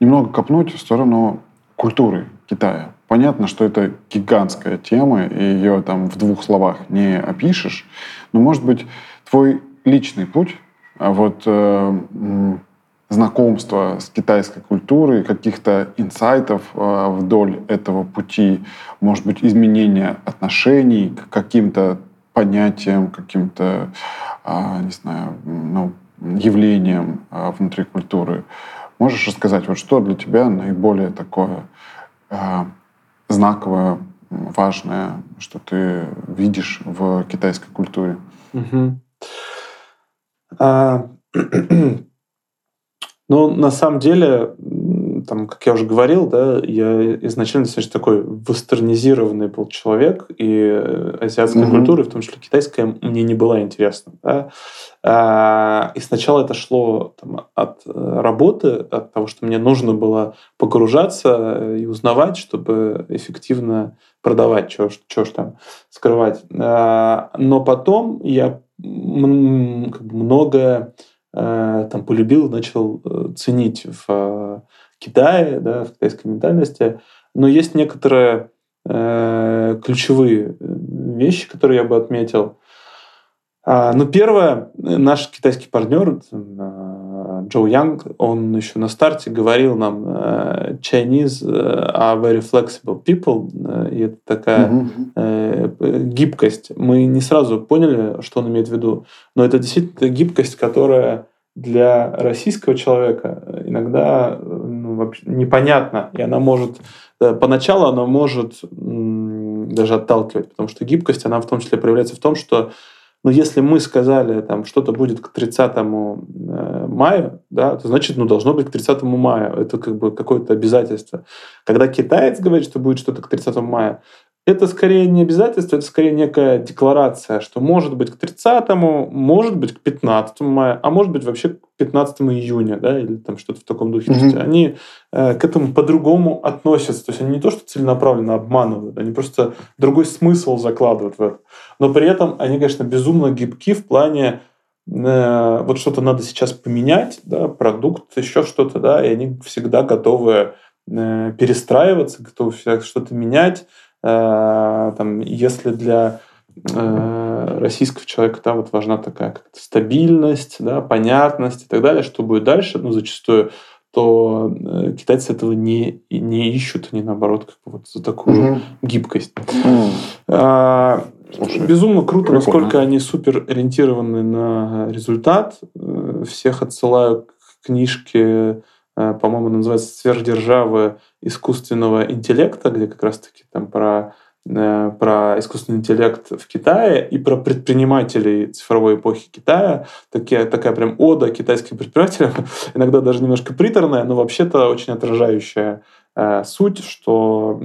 немного копнуть в сторону культуры Китая. Понятно, что это гигантская тема, и ее там в двух словах не опишешь. Но, может быть, твой личный путь, а вот э, знакомство с китайской культурой, каких-то инсайтов э, вдоль этого пути, может быть, изменение отношений к каким-то понятиям, каким-то, э, не знаю, ну, явлениям э, внутри культуры. Можешь рассказать, вот что для тебя наиболее такое э, знаковое, важное, что ты видишь в китайской культуре? Угу. А, ну, на самом деле, там, как я уже говорил, да, я изначально достаточно такой вестернизированный был человек, и азиатская mm-hmm. культура, в том числе китайская, мне не была интересна. Да? А, и сначала это шло там, от э, работы, от того, что мне нужно было погружаться и узнавать, чтобы эффективно продавать, что ж там скрывать. А, но потом я многое э, там полюбил, начал э, ценить в Китае, да, в китайской ментальности. Но есть некоторые э, ключевые вещи, которые я бы отметил. А, ну, первое, наш китайский партнер Джо Янг, он еще на старте говорил нам Chinese are very flexible people, и это такая mm-hmm. гибкость. Мы не сразу поняли, что он имеет в виду, но это действительно гибкость, которая для российского человека иногда ну, вообще непонятна, и она может э, поначалу она может даже отталкивать, потому что гибкость она в том числе проявляется в том, что ну, если мы сказали, там, что-то будет к 30 э, мая, да, то значит, ну, должно быть к 30 мая. Это как бы какое-то обязательство. Когда китаец говорит, что будет что-то к 30 мая, это скорее не обязательство, это скорее некая декларация, что может быть к 30, может быть к 15 мая, а может быть вообще к 15 июня, да, или там что-то в таком духе. Mm-hmm. Есть они э, к этому по-другому относятся. То есть они не то, что целенаправленно обманывают, они просто другой смысл закладывают в это. Но при этом они, конечно, безумно гибки в плане э, вот что-то надо сейчас поменять, да, продукт, еще что-то, да, и они всегда готовы э, перестраиваться, готовы что-то менять там, если для э, российского человека да, вот важна такая стабильность, да, понятность и так далее, что будет дальше, ну, зачастую, то э, китайцы этого не, не ищут, они наоборот как бы вот за такую угу. гибкость. Угу. А, Слушай, Безумно круто, прикольно. насколько они супер ориентированы на результат. Всех отсылаю к книжке Э, по-моему, называется «Сверхдержавы искусственного интеллекта», где как раз-таки там про э, про искусственный интеллект в Китае и про предпринимателей цифровой эпохи Китая. Такие, такая прям ода китайским предпринимателям, иногда даже немножко приторная, но вообще-то очень отражающая э, суть, что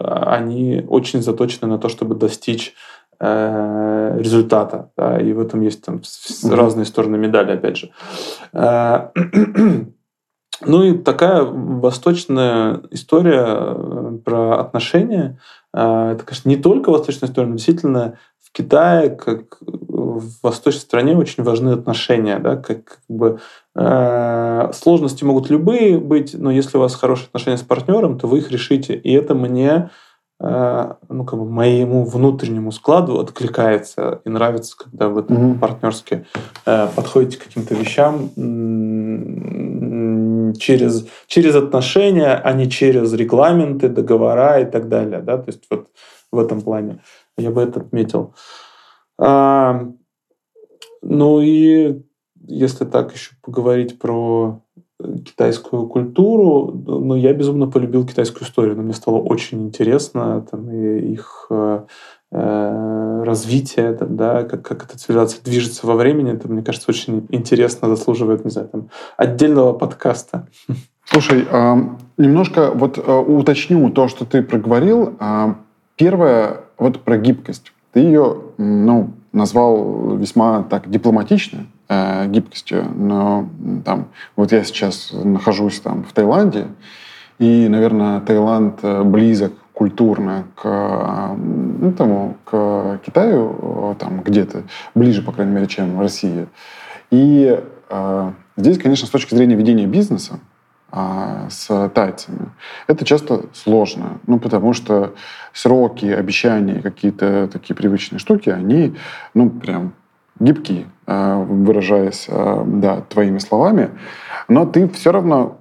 они очень заточены на то, чтобы достичь э, результата. Да, и в этом есть там mm-hmm. разные стороны медали, опять же. Ну и такая восточная история э, про отношения. Э, это, конечно, не только восточная история, но действительно в Китае, как в восточной стране, очень важны отношения. Да? Как, как бы, э, сложности могут любые быть, но если у вас хорошие отношения с партнером, то вы их решите. И это мне ну, как бы моему внутреннему складу откликается и нравится, когда вы mm-hmm. партнерски э, подходите к каким-то вещам через, через отношения, а не через регламенты, договора и так далее. Да? То есть вот в этом плане я бы это отметил. А, ну и если так еще поговорить про китайскую культуру, ну, я безумно полюбил китайскую историю, но мне стало очень интересно там, и их э, э развитие, там, да, как, как эта цивилизация движется во времени, это, мне кажется, очень интересно, заслуживает, не знаю, там, отдельного подкаста. Слушай, э, немножко вот э, уточню то, что ты проговорил. Э, первое, вот про гибкость. Ты ее, ну, назвал весьма так дипломатично, э, гибкостью, но там, вот я сейчас нахожусь там в Таиланде, и, наверное, Таиланд э, близок культурно к этому, к Китаю, там где-то ближе, по крайней мере, чем в России. И э, здесь, конечно, с точки зрения ведения бизнеса, а, с тайцами. Это часто сложно, ну, потому что сроки, обещания, какие-то такие привычные штуки, они, ну, прям гибкие, а, выражаясь, а, да, твоими словами, но ты все равно...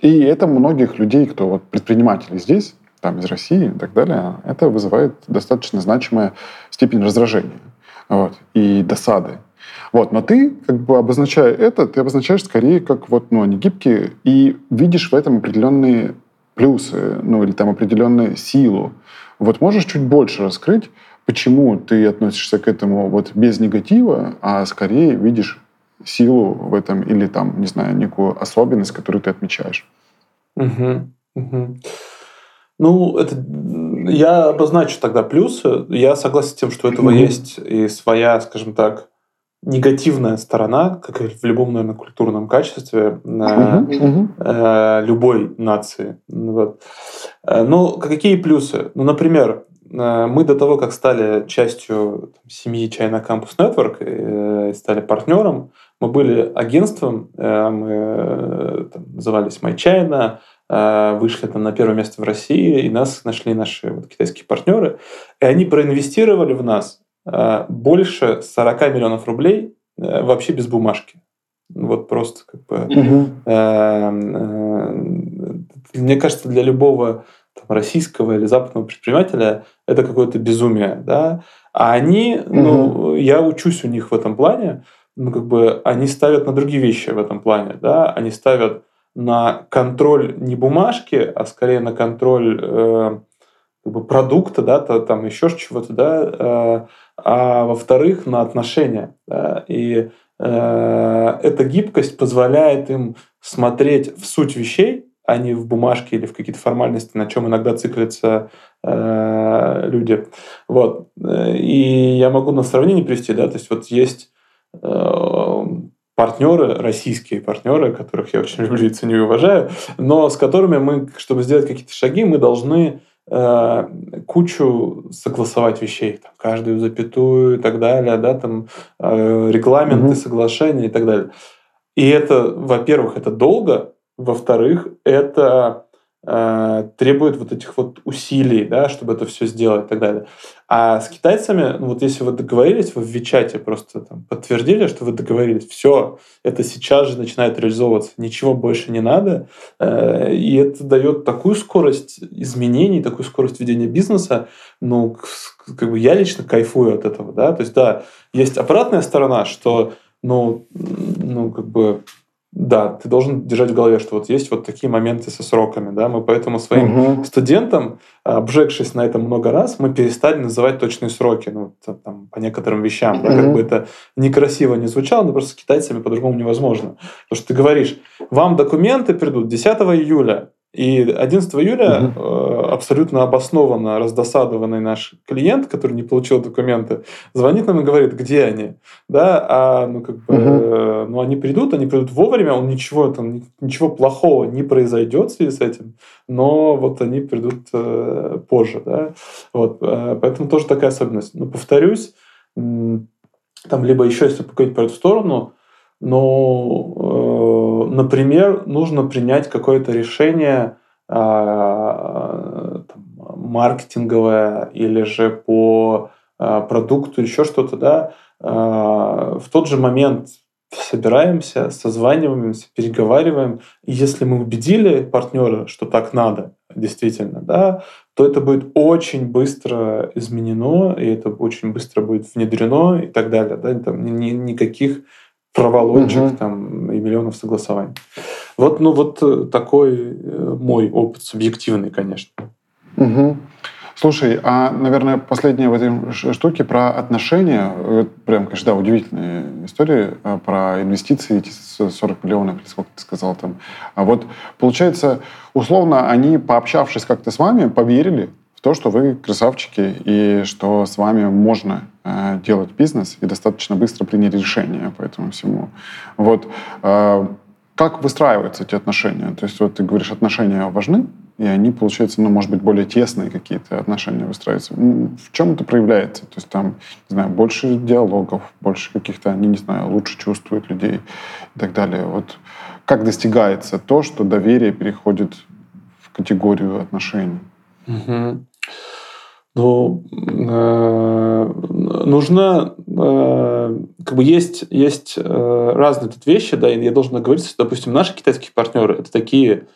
И это многих людей, кто вот предприниматели здесь, там, из России и так далее, это вызывает достаточно значимая степень раздражения вот, и досады. Вот, но ты, как бы обозначая это, ты обозначаешь скорее как вот, ну, они гибкие, и видишь в этом определенные плюсы, ну, или там определенную силу. Вот можешь чуть больше раскрыть, почему ты относишься к этому вот без негатива, а скорее видишь силу в этом или там, не знаю, некую особенность, которую ты отмечаешь? Угу, угу. Ну, это я обозначу тогда плюсы. Я согласен с тем, что у этого угу. есть и своя, скажем так, негативная сторона, как и в любом, наверное, культурном качестве uh-huh, uh-huh. любой нации. Вот. Э, ну, какие плюсы? Ну, например, э, мы до того, как стали частью там, семьи China Campus Network и стали партнером, мы были агентством, мы там, назывались My China, вышли там на первое место в России, и нас нашли наши вот, китайские партнеры, и они проинвестировали в нас больше 40 миллионов рублей э, вообще без бумажки. Вот просто как бы... Угу. Мне кажется, для любого там, российского или западного предпринимателя это какое-то безумие, да. А они, угу. ну, я учусь у них в этом плане, ну, как бы они ставят на другие вещи в этом плане, да. Они ставят на контроль не бумажки, а скорее на контроль э, как бы продукта, да, то, там еще чего-то, да, э, а во-вторых, на отношения. Да, и э, эта гибкость позволяет им смотреть в суть вещей, а не в бумажке или в какие-то формальности, на чем иногда циклятся э, люди. Вот. И я могу на сравнение привести, да, то есть вот есть э, партнеры, российские партнеры, которых я очень люблю и ценю и уважаю, но с которыми мы, чтобы сделать какие-то шаги, мы должны Э, кучу согласовать вещей, там, каждую запятую и так далее, да, там э, регламенты, угу. соглашения и так далее. И это, во-первых, это долго, во-вторых, это э, требует вот этих вот усилий, да, чтобы это все сделать и так далее. А с китайцами, ну, вот если вы договорились, вы в Вичате просто там подтвердили, что вы договорились, все, это сейчас же начинает реализовываться, ничего больше не надо, э, и это дает такую скорость изменений, такую скорость ведения бизнеса, ну, как бы я лично кайфую от этого, да, то есть, да, есть обратная сторона, что, ну, ну, как бы да, ты должен держать в голове, что вот есть вот такие моменты со сроками, да, мы поэтому своим угу. студентам, обжегшись на этом много раз, мы перестали называть точные сроки, ну, там, по некоторым вещам, угу. да, как бы это некрасиво не звучало, но просто с китайцами по-другому невозможно. Потому что ты говоришь, вам документы придут 10 июля, и 11 июля угу. абсолютно обоснованно раздосадованный наш клиент, который не получил документы, звонит нам и говорит, где они. Да, а ну как бы, угу. ну они придут, они придут вовремя, он ничего там ничего плохого не произойдет в связи с этим, но вот они придут э, позже, да. Вот, э, поэтому тоже такая особенность. Но повторюсь, там либо еще если поговорить про эту сторону, но, э, например, нужно принять какое-то решение а, там, маркетинговое или же по а, продукту, еще что-то, да, а, в тот же момент собираемся, созваниваемся, переговариваем. И если мы убедили партнера, что так надо, действительно, да, то это будет очень быстро изменено, и это очень быстро будет внедрено и так далее. Да? Там ни, никаких проволочек угу. там, и миллионов согласований. Вот, ну, вот э, такой э, мой опыт субъективный, конечно. Угу. Слушай, а, наверное, последняя в этой штуке про отношения, прям, конечно, да, удивительные истории а, про инвестиции, эти 40 миллионов, или сколько ты сказал там. А вот, получается, условно, они, пообщавшись как-то с вами, поверили в то, что вы красавчики, и что с вами можно э, делать бизнес, и достаточно быстро приняли решение по этому всему. Вот, э, как выстраиваются эти отношения? То есть вот ты говоришь, отношения важны, и они, получается, ну, может быть, более тесные какие-то отношения выстраиваются. В чем это проявляется? То есть там, не знаю, больше диалогов, больше каких-то, они, не знаю, лучше чувствуют людей и так далее. Вот как достигается то, что доверие переходит в категорию отношений? Угу. Ну, э, нужно, э, как бы есть, есть э, разные тут вещи, да, и я должен оговориться, допустим, наши китайские партнеры, это такие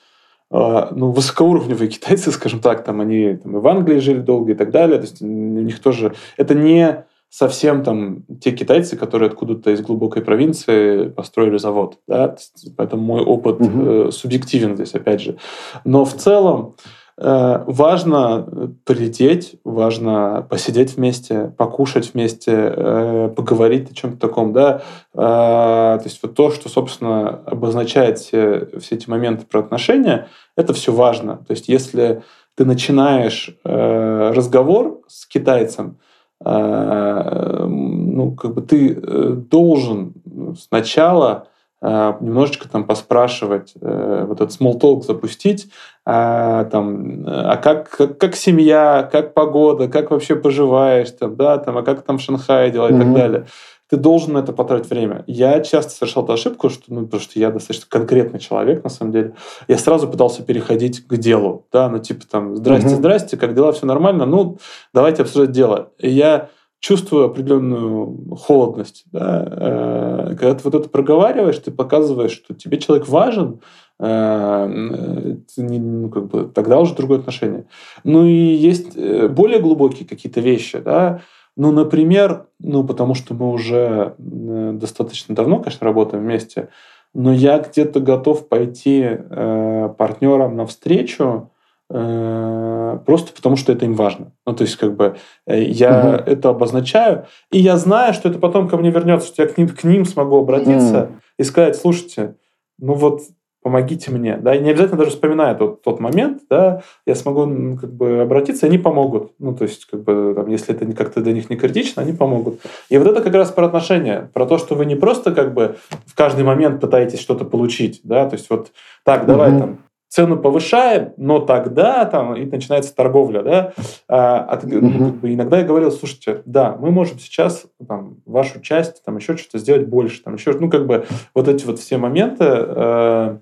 а, ну, высокоуровневые китайцы, скажем так, там они там, и в Англии жили долго и так далее. То есть у них тоже... Это не совсем там те китайцы, которые откуда-то из глубокой провинции построили завод. Да? Поэтому мой опыт угу. э, субъективен здесь, опять же. Но в целом Э, важно прилететь, важно посидеть вместе, покушать вместе, э, поговорить о чем-то таком, да. Э, то есть вот то, что, собственно, обозначает все, все эти моменты про отношения, это все важно. То есть если ты начинаешь разговор с китайцем, ну, как бы ты должен сначала немножечко там поспрашивать, э, вот этот small talk запустить, а, там, а как, как, как семья, как погода, как вообще поживаешь, там, да, там, а как там в Шанхае дела mm-hmm. и так далее. Ты должен на это потратить время. Я часто совершал эту ошибку, что, ну, потому что я достаточно конкретный человек, на самом деле. Я сразу пытался переходить к делу, да, ну, типа там, здрасте, mm-hmm. здрасте, как дела, все нормально, ну, давайте обсуждать дело. И я чувствую определенную холодность. Да? Э, когда ты вот это проговариваешь, ты показываешь, что тебе человек важен, э, ну, как бы, тогда уже другое отношение. Ну и есть э, более глубокие какие-то вещи, да, ну, например, ну, потому что мы уже достаточно давно, конечно, работаем вместе, но я где-то готов пойти э, партнерам навстречу, просто потому, что это им важно. Ну, то есть, как бы э, я угу. это обозначаю, и я знаю, что это потом ко мне вернется, что я к ним, к ним смогу обратиться угу. и сказать, слушайте, ну вот помогите мне, да, и не обязательно даже вспоминая тот, тот момент, да, я смогу ну, как бы обратиться, и они помогут, ну, то есть, как бы, там, если это как-то для них не критично, они помогут. И вот это как раз про отношения, про то, что вы не просто как бы в каждый момент пытаетесь что-то получить, да, то есть вот так, давай угу. там цену повышаем, но тогда там и начинается торговля, да. А, от, бы иногда я говорил, слушайте, да, мы можем сейчас там вашу часть, там еще что-то сделать больше, там еще, ну как бы вот эти вот все моменты э,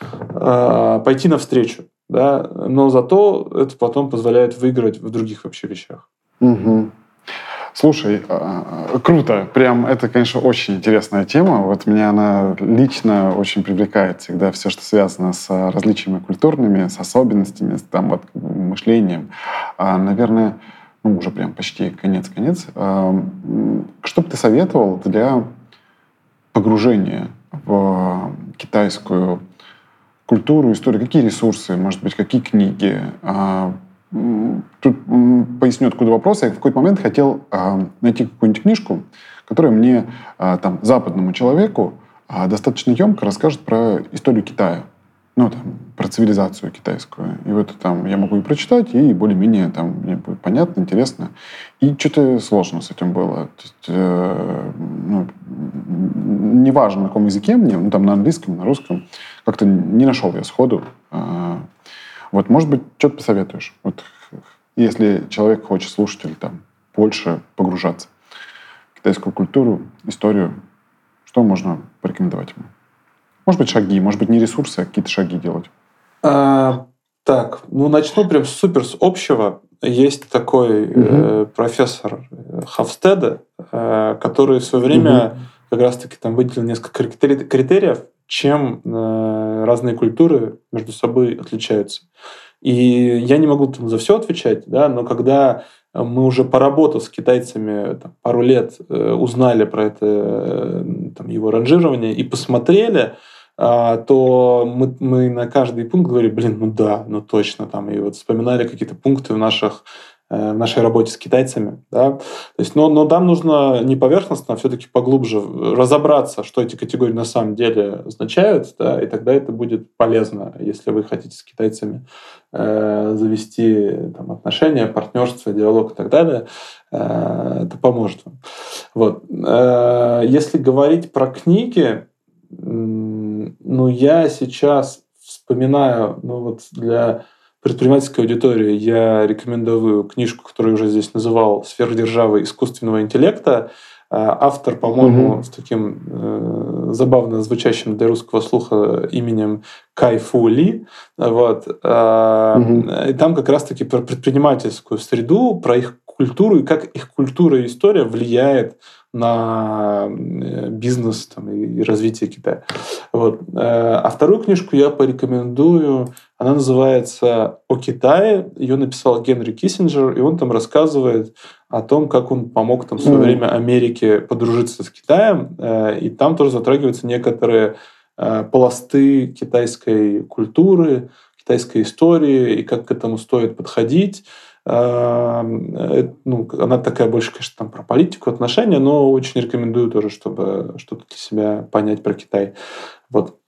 э, пойти навстречу, да, но зато это потом позволяет выиграть в других вообще вещах. Угу. Слушай, а, а, круто. Прям это, конечно, очень интересная тема. Вот меня она лично очень привлекает всегда. Все, что связано с различиями культурными, с особенностями, с там вот мышлением. А, наверное, ну, уже прям почти конец-конец. Что бы ты советовал для погружения в китайскую культуру, историю? Какие ресурсы, может быть, какие книги? Тут поясню, откуда вопрос. Я в какой-то момент хотел э, найти какую-нибудь книжку, которая мне, э, там, западному человеку э, достаточно емко расскажет про историю Китая. Ну, там, про цивилизацию китайскую. И вот там я могу и прочитать, и более-менее там мне будет понятно, интересно. И что-то сложно с этим было. То есть, э, ну, неважно, на каком языке мне, ну, там, на английском, на русском, как-то не нашел я сходу. Вот, может быть, что-то посоветуешь? Вот, если человек хочет слушать или там больше погружаться в китайскую культуру, историю, что можно порекомендовать ему? Может быть, шаги, может быть, не ресурсы, а какие-то шаги делать. А, так, ну начну прям супер с общего. Есть такой угу. э, профессор Хавстеда, э, который в свое время угу. как раз-таки там выделил несколько критериев, чем э, разные культуры между собой отличаются. И я не могу там за все отвечать, да, но когда мы уже поработав с китайцами там, пару лет, э, узнали про это э, там, его ранжирование и посмотрели, а, то мы, мы на каждый пункт говорили, блин, ну да, ну точно, там, и вот вспоминали какие-то пункты в наших Э, в нашей работе с китайцами. Да? То есть, но, но там нужно не поверхностно, а все-таки поглубже разобраться, что эти категории на самом деле означают, да, и тогда это будет полезно, если вы хотите с китайцами э, завести там, отношения, партнерство, диалог и так далее. Э, это поможет вам. Вот. Э, если говорить про книги, ну, я сейчас вспоминаю, ну, вот для предпринимательской аудитории я рекомендую книжку, которую я уже здесь называл «Сфера державы искусственного интеллекта». А, автор, по-моему, угу. с таким э, забавно звучащим для русского слуха именем Кай Фу Ли. Вот. угу. И там как раз-таки про предпринимательскую среду, про их культуру и как их культура и история влияет на э, бизнес там, и развитие Китая. Вот. Э, а вторую книжку я порекомендую. Она называется «О Китае». Ее написал Генри Киссинджер, и он там рассказывает о том, как он помог там, в свое время Америке подружиться с Китаем. Э, и там тоже затрагиваются некоторые пласты китайской культуры, китайской истории, и как к этому стоит подходить. Э, ну, она такая больше, конечно, там про политику, отношения, но очень рекомендую тоже, чтобы что-то для себя понять про Китай. Вот.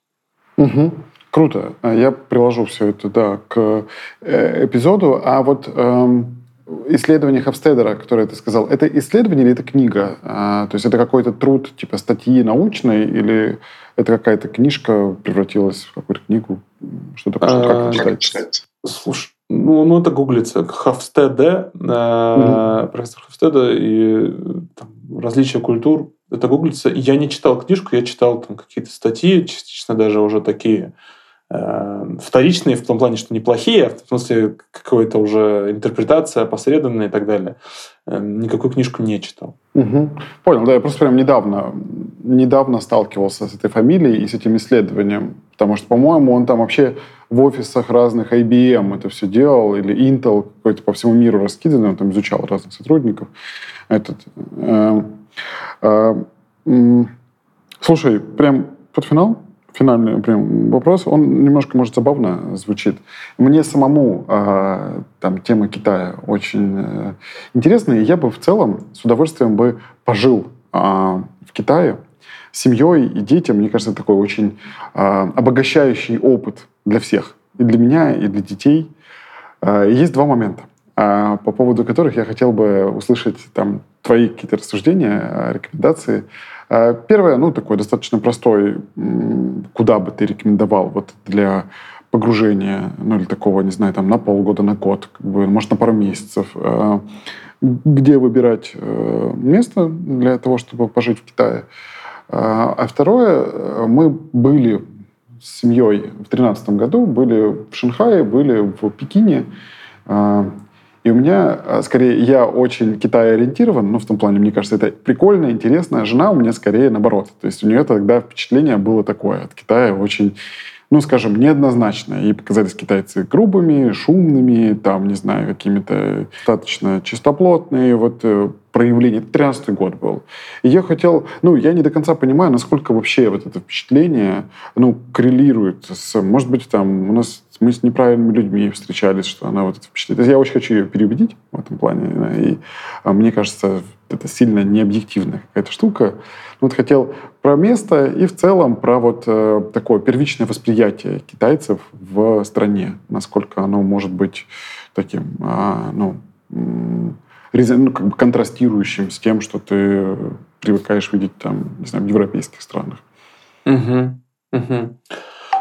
Угу. Круто. Я приложу все это, да, к э, эпизоду. А вот эм, исследование Хавстедера, которое ты сказал, это исследование или это книга? А, то есть это какой-то труд типа статьи научной или это какая-то книжка превратилась в какую-то книгу? Что такое? Как это читать? Слушай, ну, ну, это гуглится. Хавстеде, mm-hmm. профессор Хавстеда и там, различия культур. Это гуглится. Я не читал книжку, я читал там какие-то статьи, частично даже уже такие э, вторичные, в том плане, что неплохие, в смысле какой-то уже интерпретация опосредованная и так далее. Э, никакую книжку не читал. Угу. Понял, да, я просто прям недавно, недавно сталкивался с этой фамилией и с этим исследованием, потому что, по-моему, он там вообще в офисах разных IBM это все делал, или Intel какой-то по всему миру раскиданный, он там изучал разных сотрудников. Этот, э, э, э, слушай, прям под финал, финальный прям вопрос, он немножко, может, забавно звучит. Мне самому э, там тема Китая очень э, интересна, и я бы в целом с удовольствием бы пожил э, в Китае, семьей и детям, мне кажется, такой очень э, обогащающий опыт для всех. И для меня, и для детей. Э, есть два момента, по поводу которых я хотел бы услышать там твои какие-то рассуждения, рекомендации. Э, первое, ну, такой достаточно простой, куда бы ты рекомендовал вот для погружения, ну, или такого, не знаю, там, на полгода, на год, как бы, может, на пару месяцев, где выбирать место для того, чтобы пожить в Китае. А второе, мы были с семьей в 2013 году, были в Шанхае, были в Пекине. И у меня, а, скорее, я очень Китай-ориентирован, ну, в том плане, мне кажется, это прикольно, интересно. Жена у меня скорее наоборот. То есть у нее тогда впечатление было такое от Китая очень ну, скажем, неоднозначно. Ей показались китайцы грубыми, шумными, там, не знаю, какими-то достаточно чистоплотные. Вот э, проявление. Это 13 год был. И я хотел... Ну, я не до конца понимаю, насколько вообще вот это впечатление, ну, коррелирует с... Может быть, там у нас мы с неправильными людьми встречались, что она вот это впечатляет. Я очень хочу ее переубедить в этом плане. И а, мне кажется, это сильно необъективная какая-то штука. Вот хотел про место и в целом про вот э, такое первичное восприятие китайцев в стране. Насколько оно может быть таким, э, ну, ну, как бы контрастирующим с тем, что ты привыкаешь видеть там, не знаю, в европейских странах. Угу. Угу.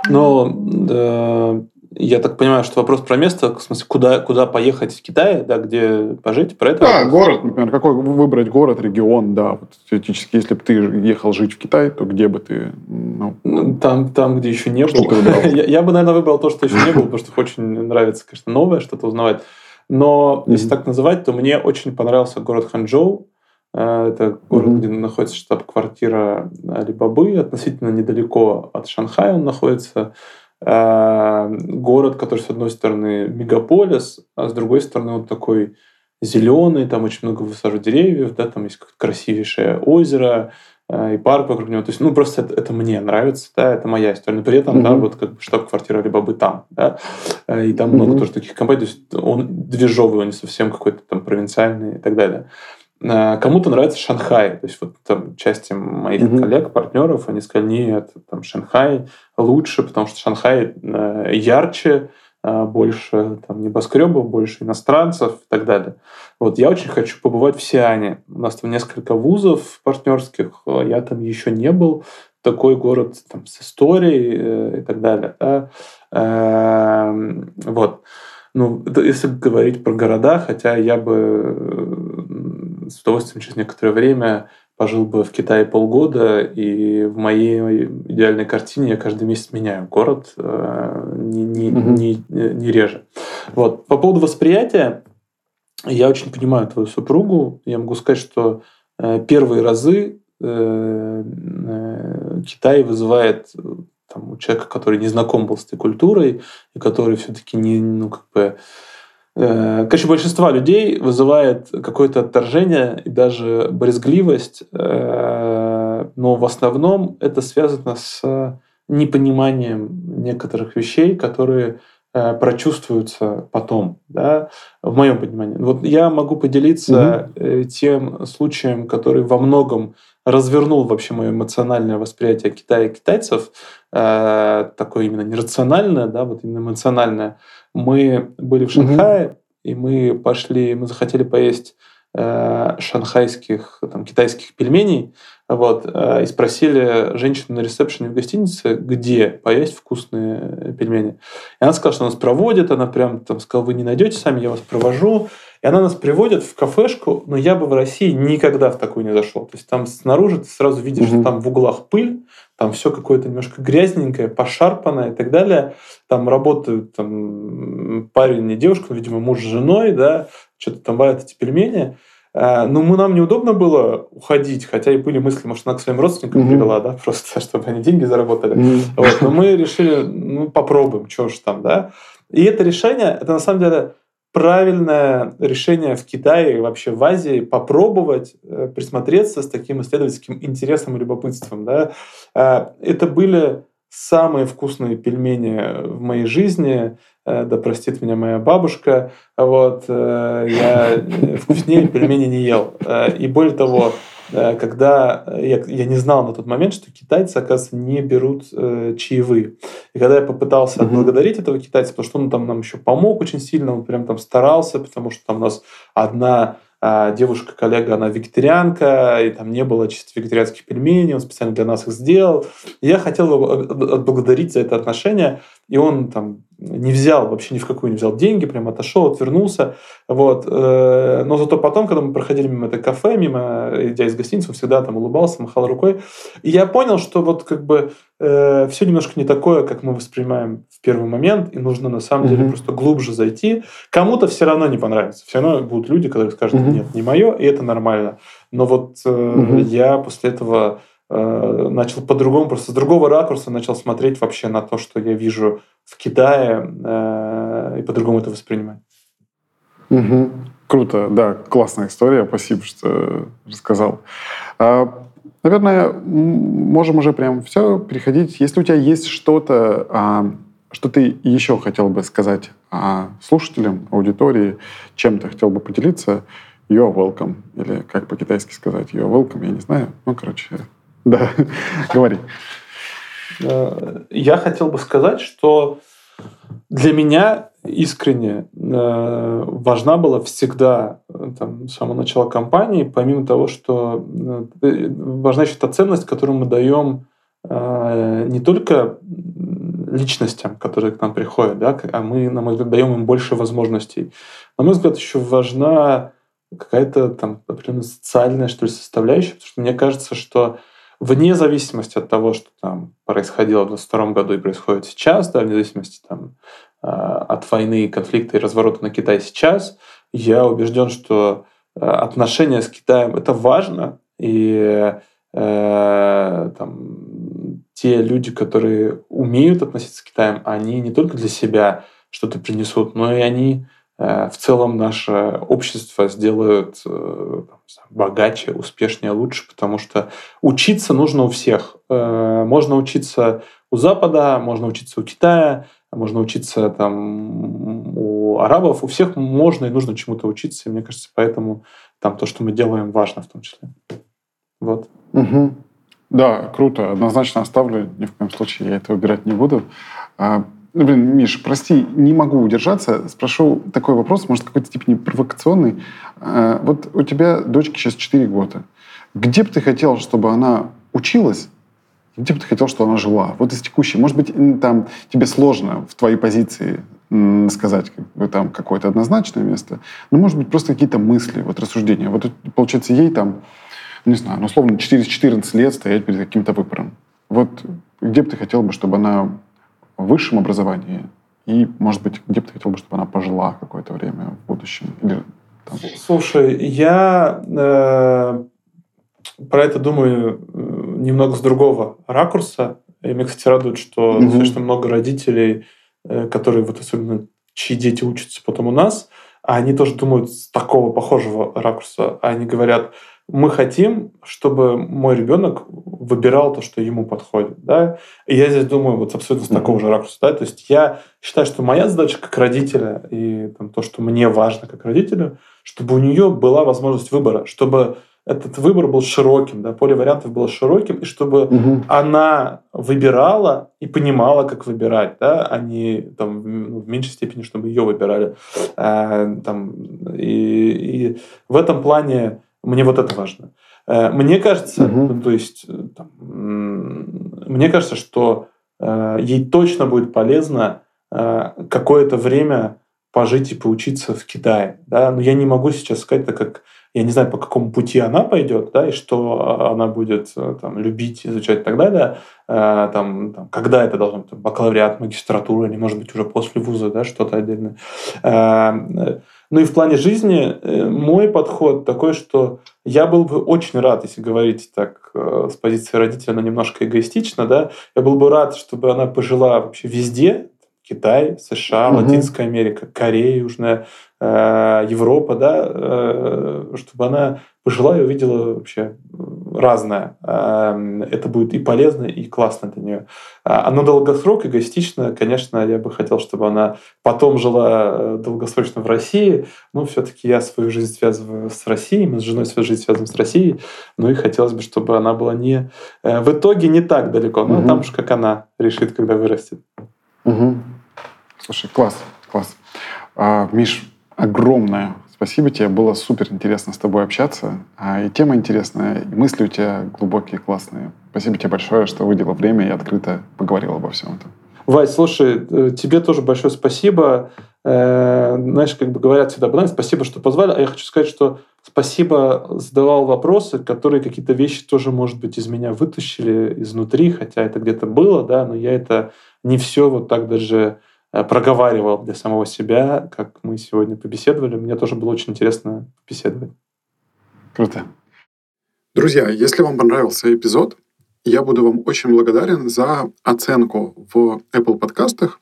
Но я так понимаю, что вопрос про место, в смысле, куда, куда поехать в Китае, да, где пожить, про это? Да, город, например, какой выбрать город, регион, да. Вот, теоретически, если бы ты ехал жить в Китай, то где бы ты... Ну, ну там, там, где еще не был. я, я бы, наверное, выбрал то, что еще не был, потому что очень нравится, конечно, новое что-то узнавать. Но если так называть, то мне очень понравился город Ханчжоу. Это город, mm-hmm. где находится штаб-квартира Алибабы, относительно недалеко от Шанхая он находится. Город, который, с одной стороны, мегаполис, а с другой стороны, он такой зеленый, там очень много высаживают деревьев, да, там есть красивейшее озеро, и парк вокруг него. То есть, ну, просто это, это мне нравится, да, это моя история. Но при этом, mm-hmm. да, вот как бы штаб-квартира Алибабы там, да, и там mm-hmm. много тоже таких компаний. То есть он движовый, он не совсем какой-то там провинциальный и так далее. А, кому-то нравится Шанхай. То есть вот там части моих mm-hmm. коллег, партнеров, они сказали, нет, там Шанхай лучше, потому что Шанхай э, ярче, а, больше там, небоскребов, больше иностранцев и так далее. Вот я очень хочу побывать в Сиане. У нас там несколько вузов партнерских, я там еще не был. Такой город там, с историей э, и так далее. Да? Эм, вот. Ну, если говорить про города, хотя я бы с удовольствием через некоторое время пожил бы в Китае полгода, и в моей идеальной картине я каждый месяц меняю город, э, не, не, угу. не, не реже. Вот. По поводу восприятия, я очень понимаю твою супругу. Я могу сказать, что э, первые разы э, Китай вызывает там, у человека, который не знаком был с этой культурой, и который все-таки не, ну, как бы, Э, Конечно, большинство людей вызывает какое-то отторжение и даже брезгливость, э, но в основном это связано с непониманием некоторых вещей, которые э, прочувствуются потом, да, в моем понимании. Вот я могу поделиться угу. тем случаем, который во многом развернул вообще мое эмоциональное восприятие Китая и китайцев, такое именно нерациональное, да, вот именно эмоциональное. Мы были в Шанхае, угу. и мы пошли, мы захотели поесть э, шанхайских, там, китайских пельменей, вот, э, и спросили женщину на ресепшене в гостинице, где поесть вкусные пельмени. И она сказала, что нас проводит, она прям там сказала, вы не найдете сами, я вас провожу. И она нас приводит в кафешку, но я бы в России никогда в такую не зашел. То есть там снаружи ты сразу видишь, mm-hmm. что там в углах пыль, там все какое-то немножко грязненькое, пошарпанное и так далее. Там работают там, парень и девушка, видимо, муж с женой, да, что-то там варят эти пельмени. А, но мы, нам неудобно было уходить, хотя и были мысли, может, она к своим родственникам mm-hmm. привела, да, просто чтобы они деньги заработали. Mm-hmm. Вот, но мы решили, ну, попробуем, что ж там, да. И это решение, это на самом деле правильное решение в Китае и вообще в Азии попробовать э, присмотреться с таким исследовательским интересом и любопытством. Да? Э, это были самые вкусные пельмени в моей жизни. Э, да простит меня моя бабушка. Вот, я вкуснее пельмени не ел. И более того, Э, когда я, я не знал на тот момент, что китайцы, оказывается, не берут э, чаевые. И когда я попытался отблагодарить этого китайца, потому что он там нам еще помог очень сильно, он прям там старался, потому что там у нас одна девушка-коллега, она вегетарианка, и там не было чисто вегетарианских пельменей, он специально для нас их сделал. И я хотел его отблагодарить за это отношение, и он там не взял, вообще ни в какую не взял деньги, прям отошел, отвернулся. Вот. Э, но зато потом, когда мы проходили мимо это кафе, мимо, идя из гостиницы, он всегда там улыбался, махал рукой. И я понял, что вот как бы э, все немножко не такое, как мы воспринимаем в первый момент, и нужно на самом mm-hmm. деле просто глубже зайти. Кому-то все равно не понравится. Все равно будут люди, которые скажут, mm-hmm. нет, не мое, и это нормально. Но вот э, mm-hmm. я после этого начал по-другому, просто с другого ракурса начал смотреть вообще на то, что я вижу в Китае, э, и по-другому это воспринимать. Угу. Круто, да, классная история, спасибо, что рассказал. А, наверное, можем уже прям все переходить. Если у тебя есть что-то, а, что ты еще хотел бы сказать слушателям, аудитории, чем ты хотел бы поделиться, you're welcome. Или как по-китайски сказать you're welcome, я не знаю. Ну, короче, да, говори. Э, я хотел бы сказать, что для меня искренне э, важна была всегда э, там, с самого начала кампании, помимо того, что важна еще та ценность, которую мы даем не только личностям, которые к нам приходят, да, а мы, на мой взгляд, даем им больше возможностей. На мой взгляд, еще важна какая-то там определенная социальная, что ли, составляющая, потому что мне кажется, что вне зависимости от того, что там происходило в 2022 году и происходит сейчас, да, вне зависимости там, а, от войны, конфликта и разворота на Китай сейчас, я убежден, что отношения с Китаем это важно, и э, там, те люди, которые умеют относиться к Китаю, они не только для себя что-то принесут, но и они э, в целом наше общество сделают э, богаче, успешнее, лучше, потому что учиться нужно у всех. Э, можно учиться у Запада, можно учиться у Китая, можно учиться там у арабов, у всех можно и нужно чему-то учиться, и мне кажется, поэтому там то, что мы делаем, важно в том числе. Вот. Угу. Да, круто. Однозначно оставлю. Ни в коем случае я это убирать не буду. Ну, блин, Миш, прости, не могу удержаться. Спрошу такой вопрос, может, какой-то степени провокационный. А, вот у тебя дочке сейчас 4 года. Где бы ты хотел, чтобы она училась, где бы ты хотел, чтобы она жила? Вот из текущей. Может быть, там тебе сложно в твоей позиции сказать как бы, там какое-то однозначное место, но, может быть, просто какие-то мысли, вот рассуждения. Вот, получается, ей там не знаю, ну, условно, через 14 лет стоять перед каким-то выбором. Вот где бы ты хотел бы, чтобы она высшем образовании и, может быть, где бы ты хотел бы, чтобы она пожила какое-то время в будущем? Или, там... Слушай, я э, про это думаю э, немного с другого ракурса. И меня, кстати, радует, что угу. достаточно много родителей, э, которые вот особенно чьи дети учатся потом у нас, они тоже думают с такого похожего ракурса. Они говорят, мы хотим, чтобы мой ребенок выбирал то, что ему подходит. Да? И я здесь думаю вот абсолютно с такого же ракурса. Да? То есть я считаю, что моя задача как родителя и там, то, что мне важно как родителю, чтобы у нее была возможность выбора, чтобы этот выбор был широким, да, поле вариантов было широким, и чтобы угу. она выбирала и понимала, как выбирать, да, а не там, в меньшей степени, чтобы ее выбирали. А, там, и, и в этом плане мне вот это важно. Э, мне кажется, угу. то есть, э, там, мне кажется, что э, ей точно будет полезно какое-то время пожить и поучиться в Китае. Да? Но я не могу сейчас сказать, так как я не знаю, по какому пути она пойдет, да, и что она будет там, любить, изучать и так далее. Там, там, когда это должно быть, бакалавриат, магистратура, или, может быть, уже после вуза, да, что-то отдельное. Ну и в плане жизни э, мой подход такой, что я был бы очень рад, если говорить так э, с позиции родителя, но немножко эгоистично, да, я был бы рад, чтобы она пожила вообще везде, Китай, США, угу. Латинская Америка, Корея, Южная э, Европа, да, э, чтобы она пожила и увидела вообще разное. Э, это будет и полезно, и классно для нее. А на долгосрок, эгоистично, конечно, я бы хотел, чтобы она потом жила э, долгосрочно в России. Но все-таки я свою жизнь связываю с Россией, мы с женой свою жизнь связываем с Россией. Ну и хотелось бы, чтобы она была не э, в итоге не так далеко, но угу. там уж как она решит, когда вырастет. Угу. Слушай, класс, класс. А, Миш, огромное спасибо тебе. Было супер интересно с тобой общаться. А, и тема интересная, и мысли у тебя глубокие, классные. Спасибо тебе большое, что выделил время и открыто поговорил обо всем этом. Вась, слушай, э, тебе тоже большое спасибо. Э, знаешь, как бы говорят всегда банально, спасибо, что позвали. А я хочу сказать, что спасибо задавал вопросы, которые какие-то вещи тоже, может быть, из меня вытащили изнутри, хотя это где-то было, да, но я это не все вот так даже проговаривал для самого себя, как мы сегодня побеседовали. Мне тоже было очень интересно беседовать. Круто. Друзья, если вам понравился эпизод, я буду вам очень благодарен за оценку в Apple подкастах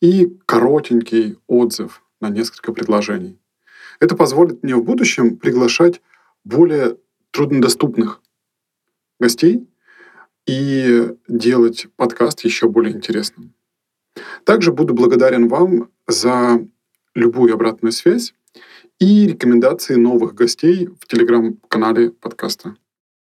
и коротенький отзыв на несколько предложений. Это позволит мне в будущем приглашать более труднодоступных гостей и делать подкаст еще более интересным. Также буду благодарен вам за любую обратную связь и рекомендации новых гостей в телеграм-канале подкаста.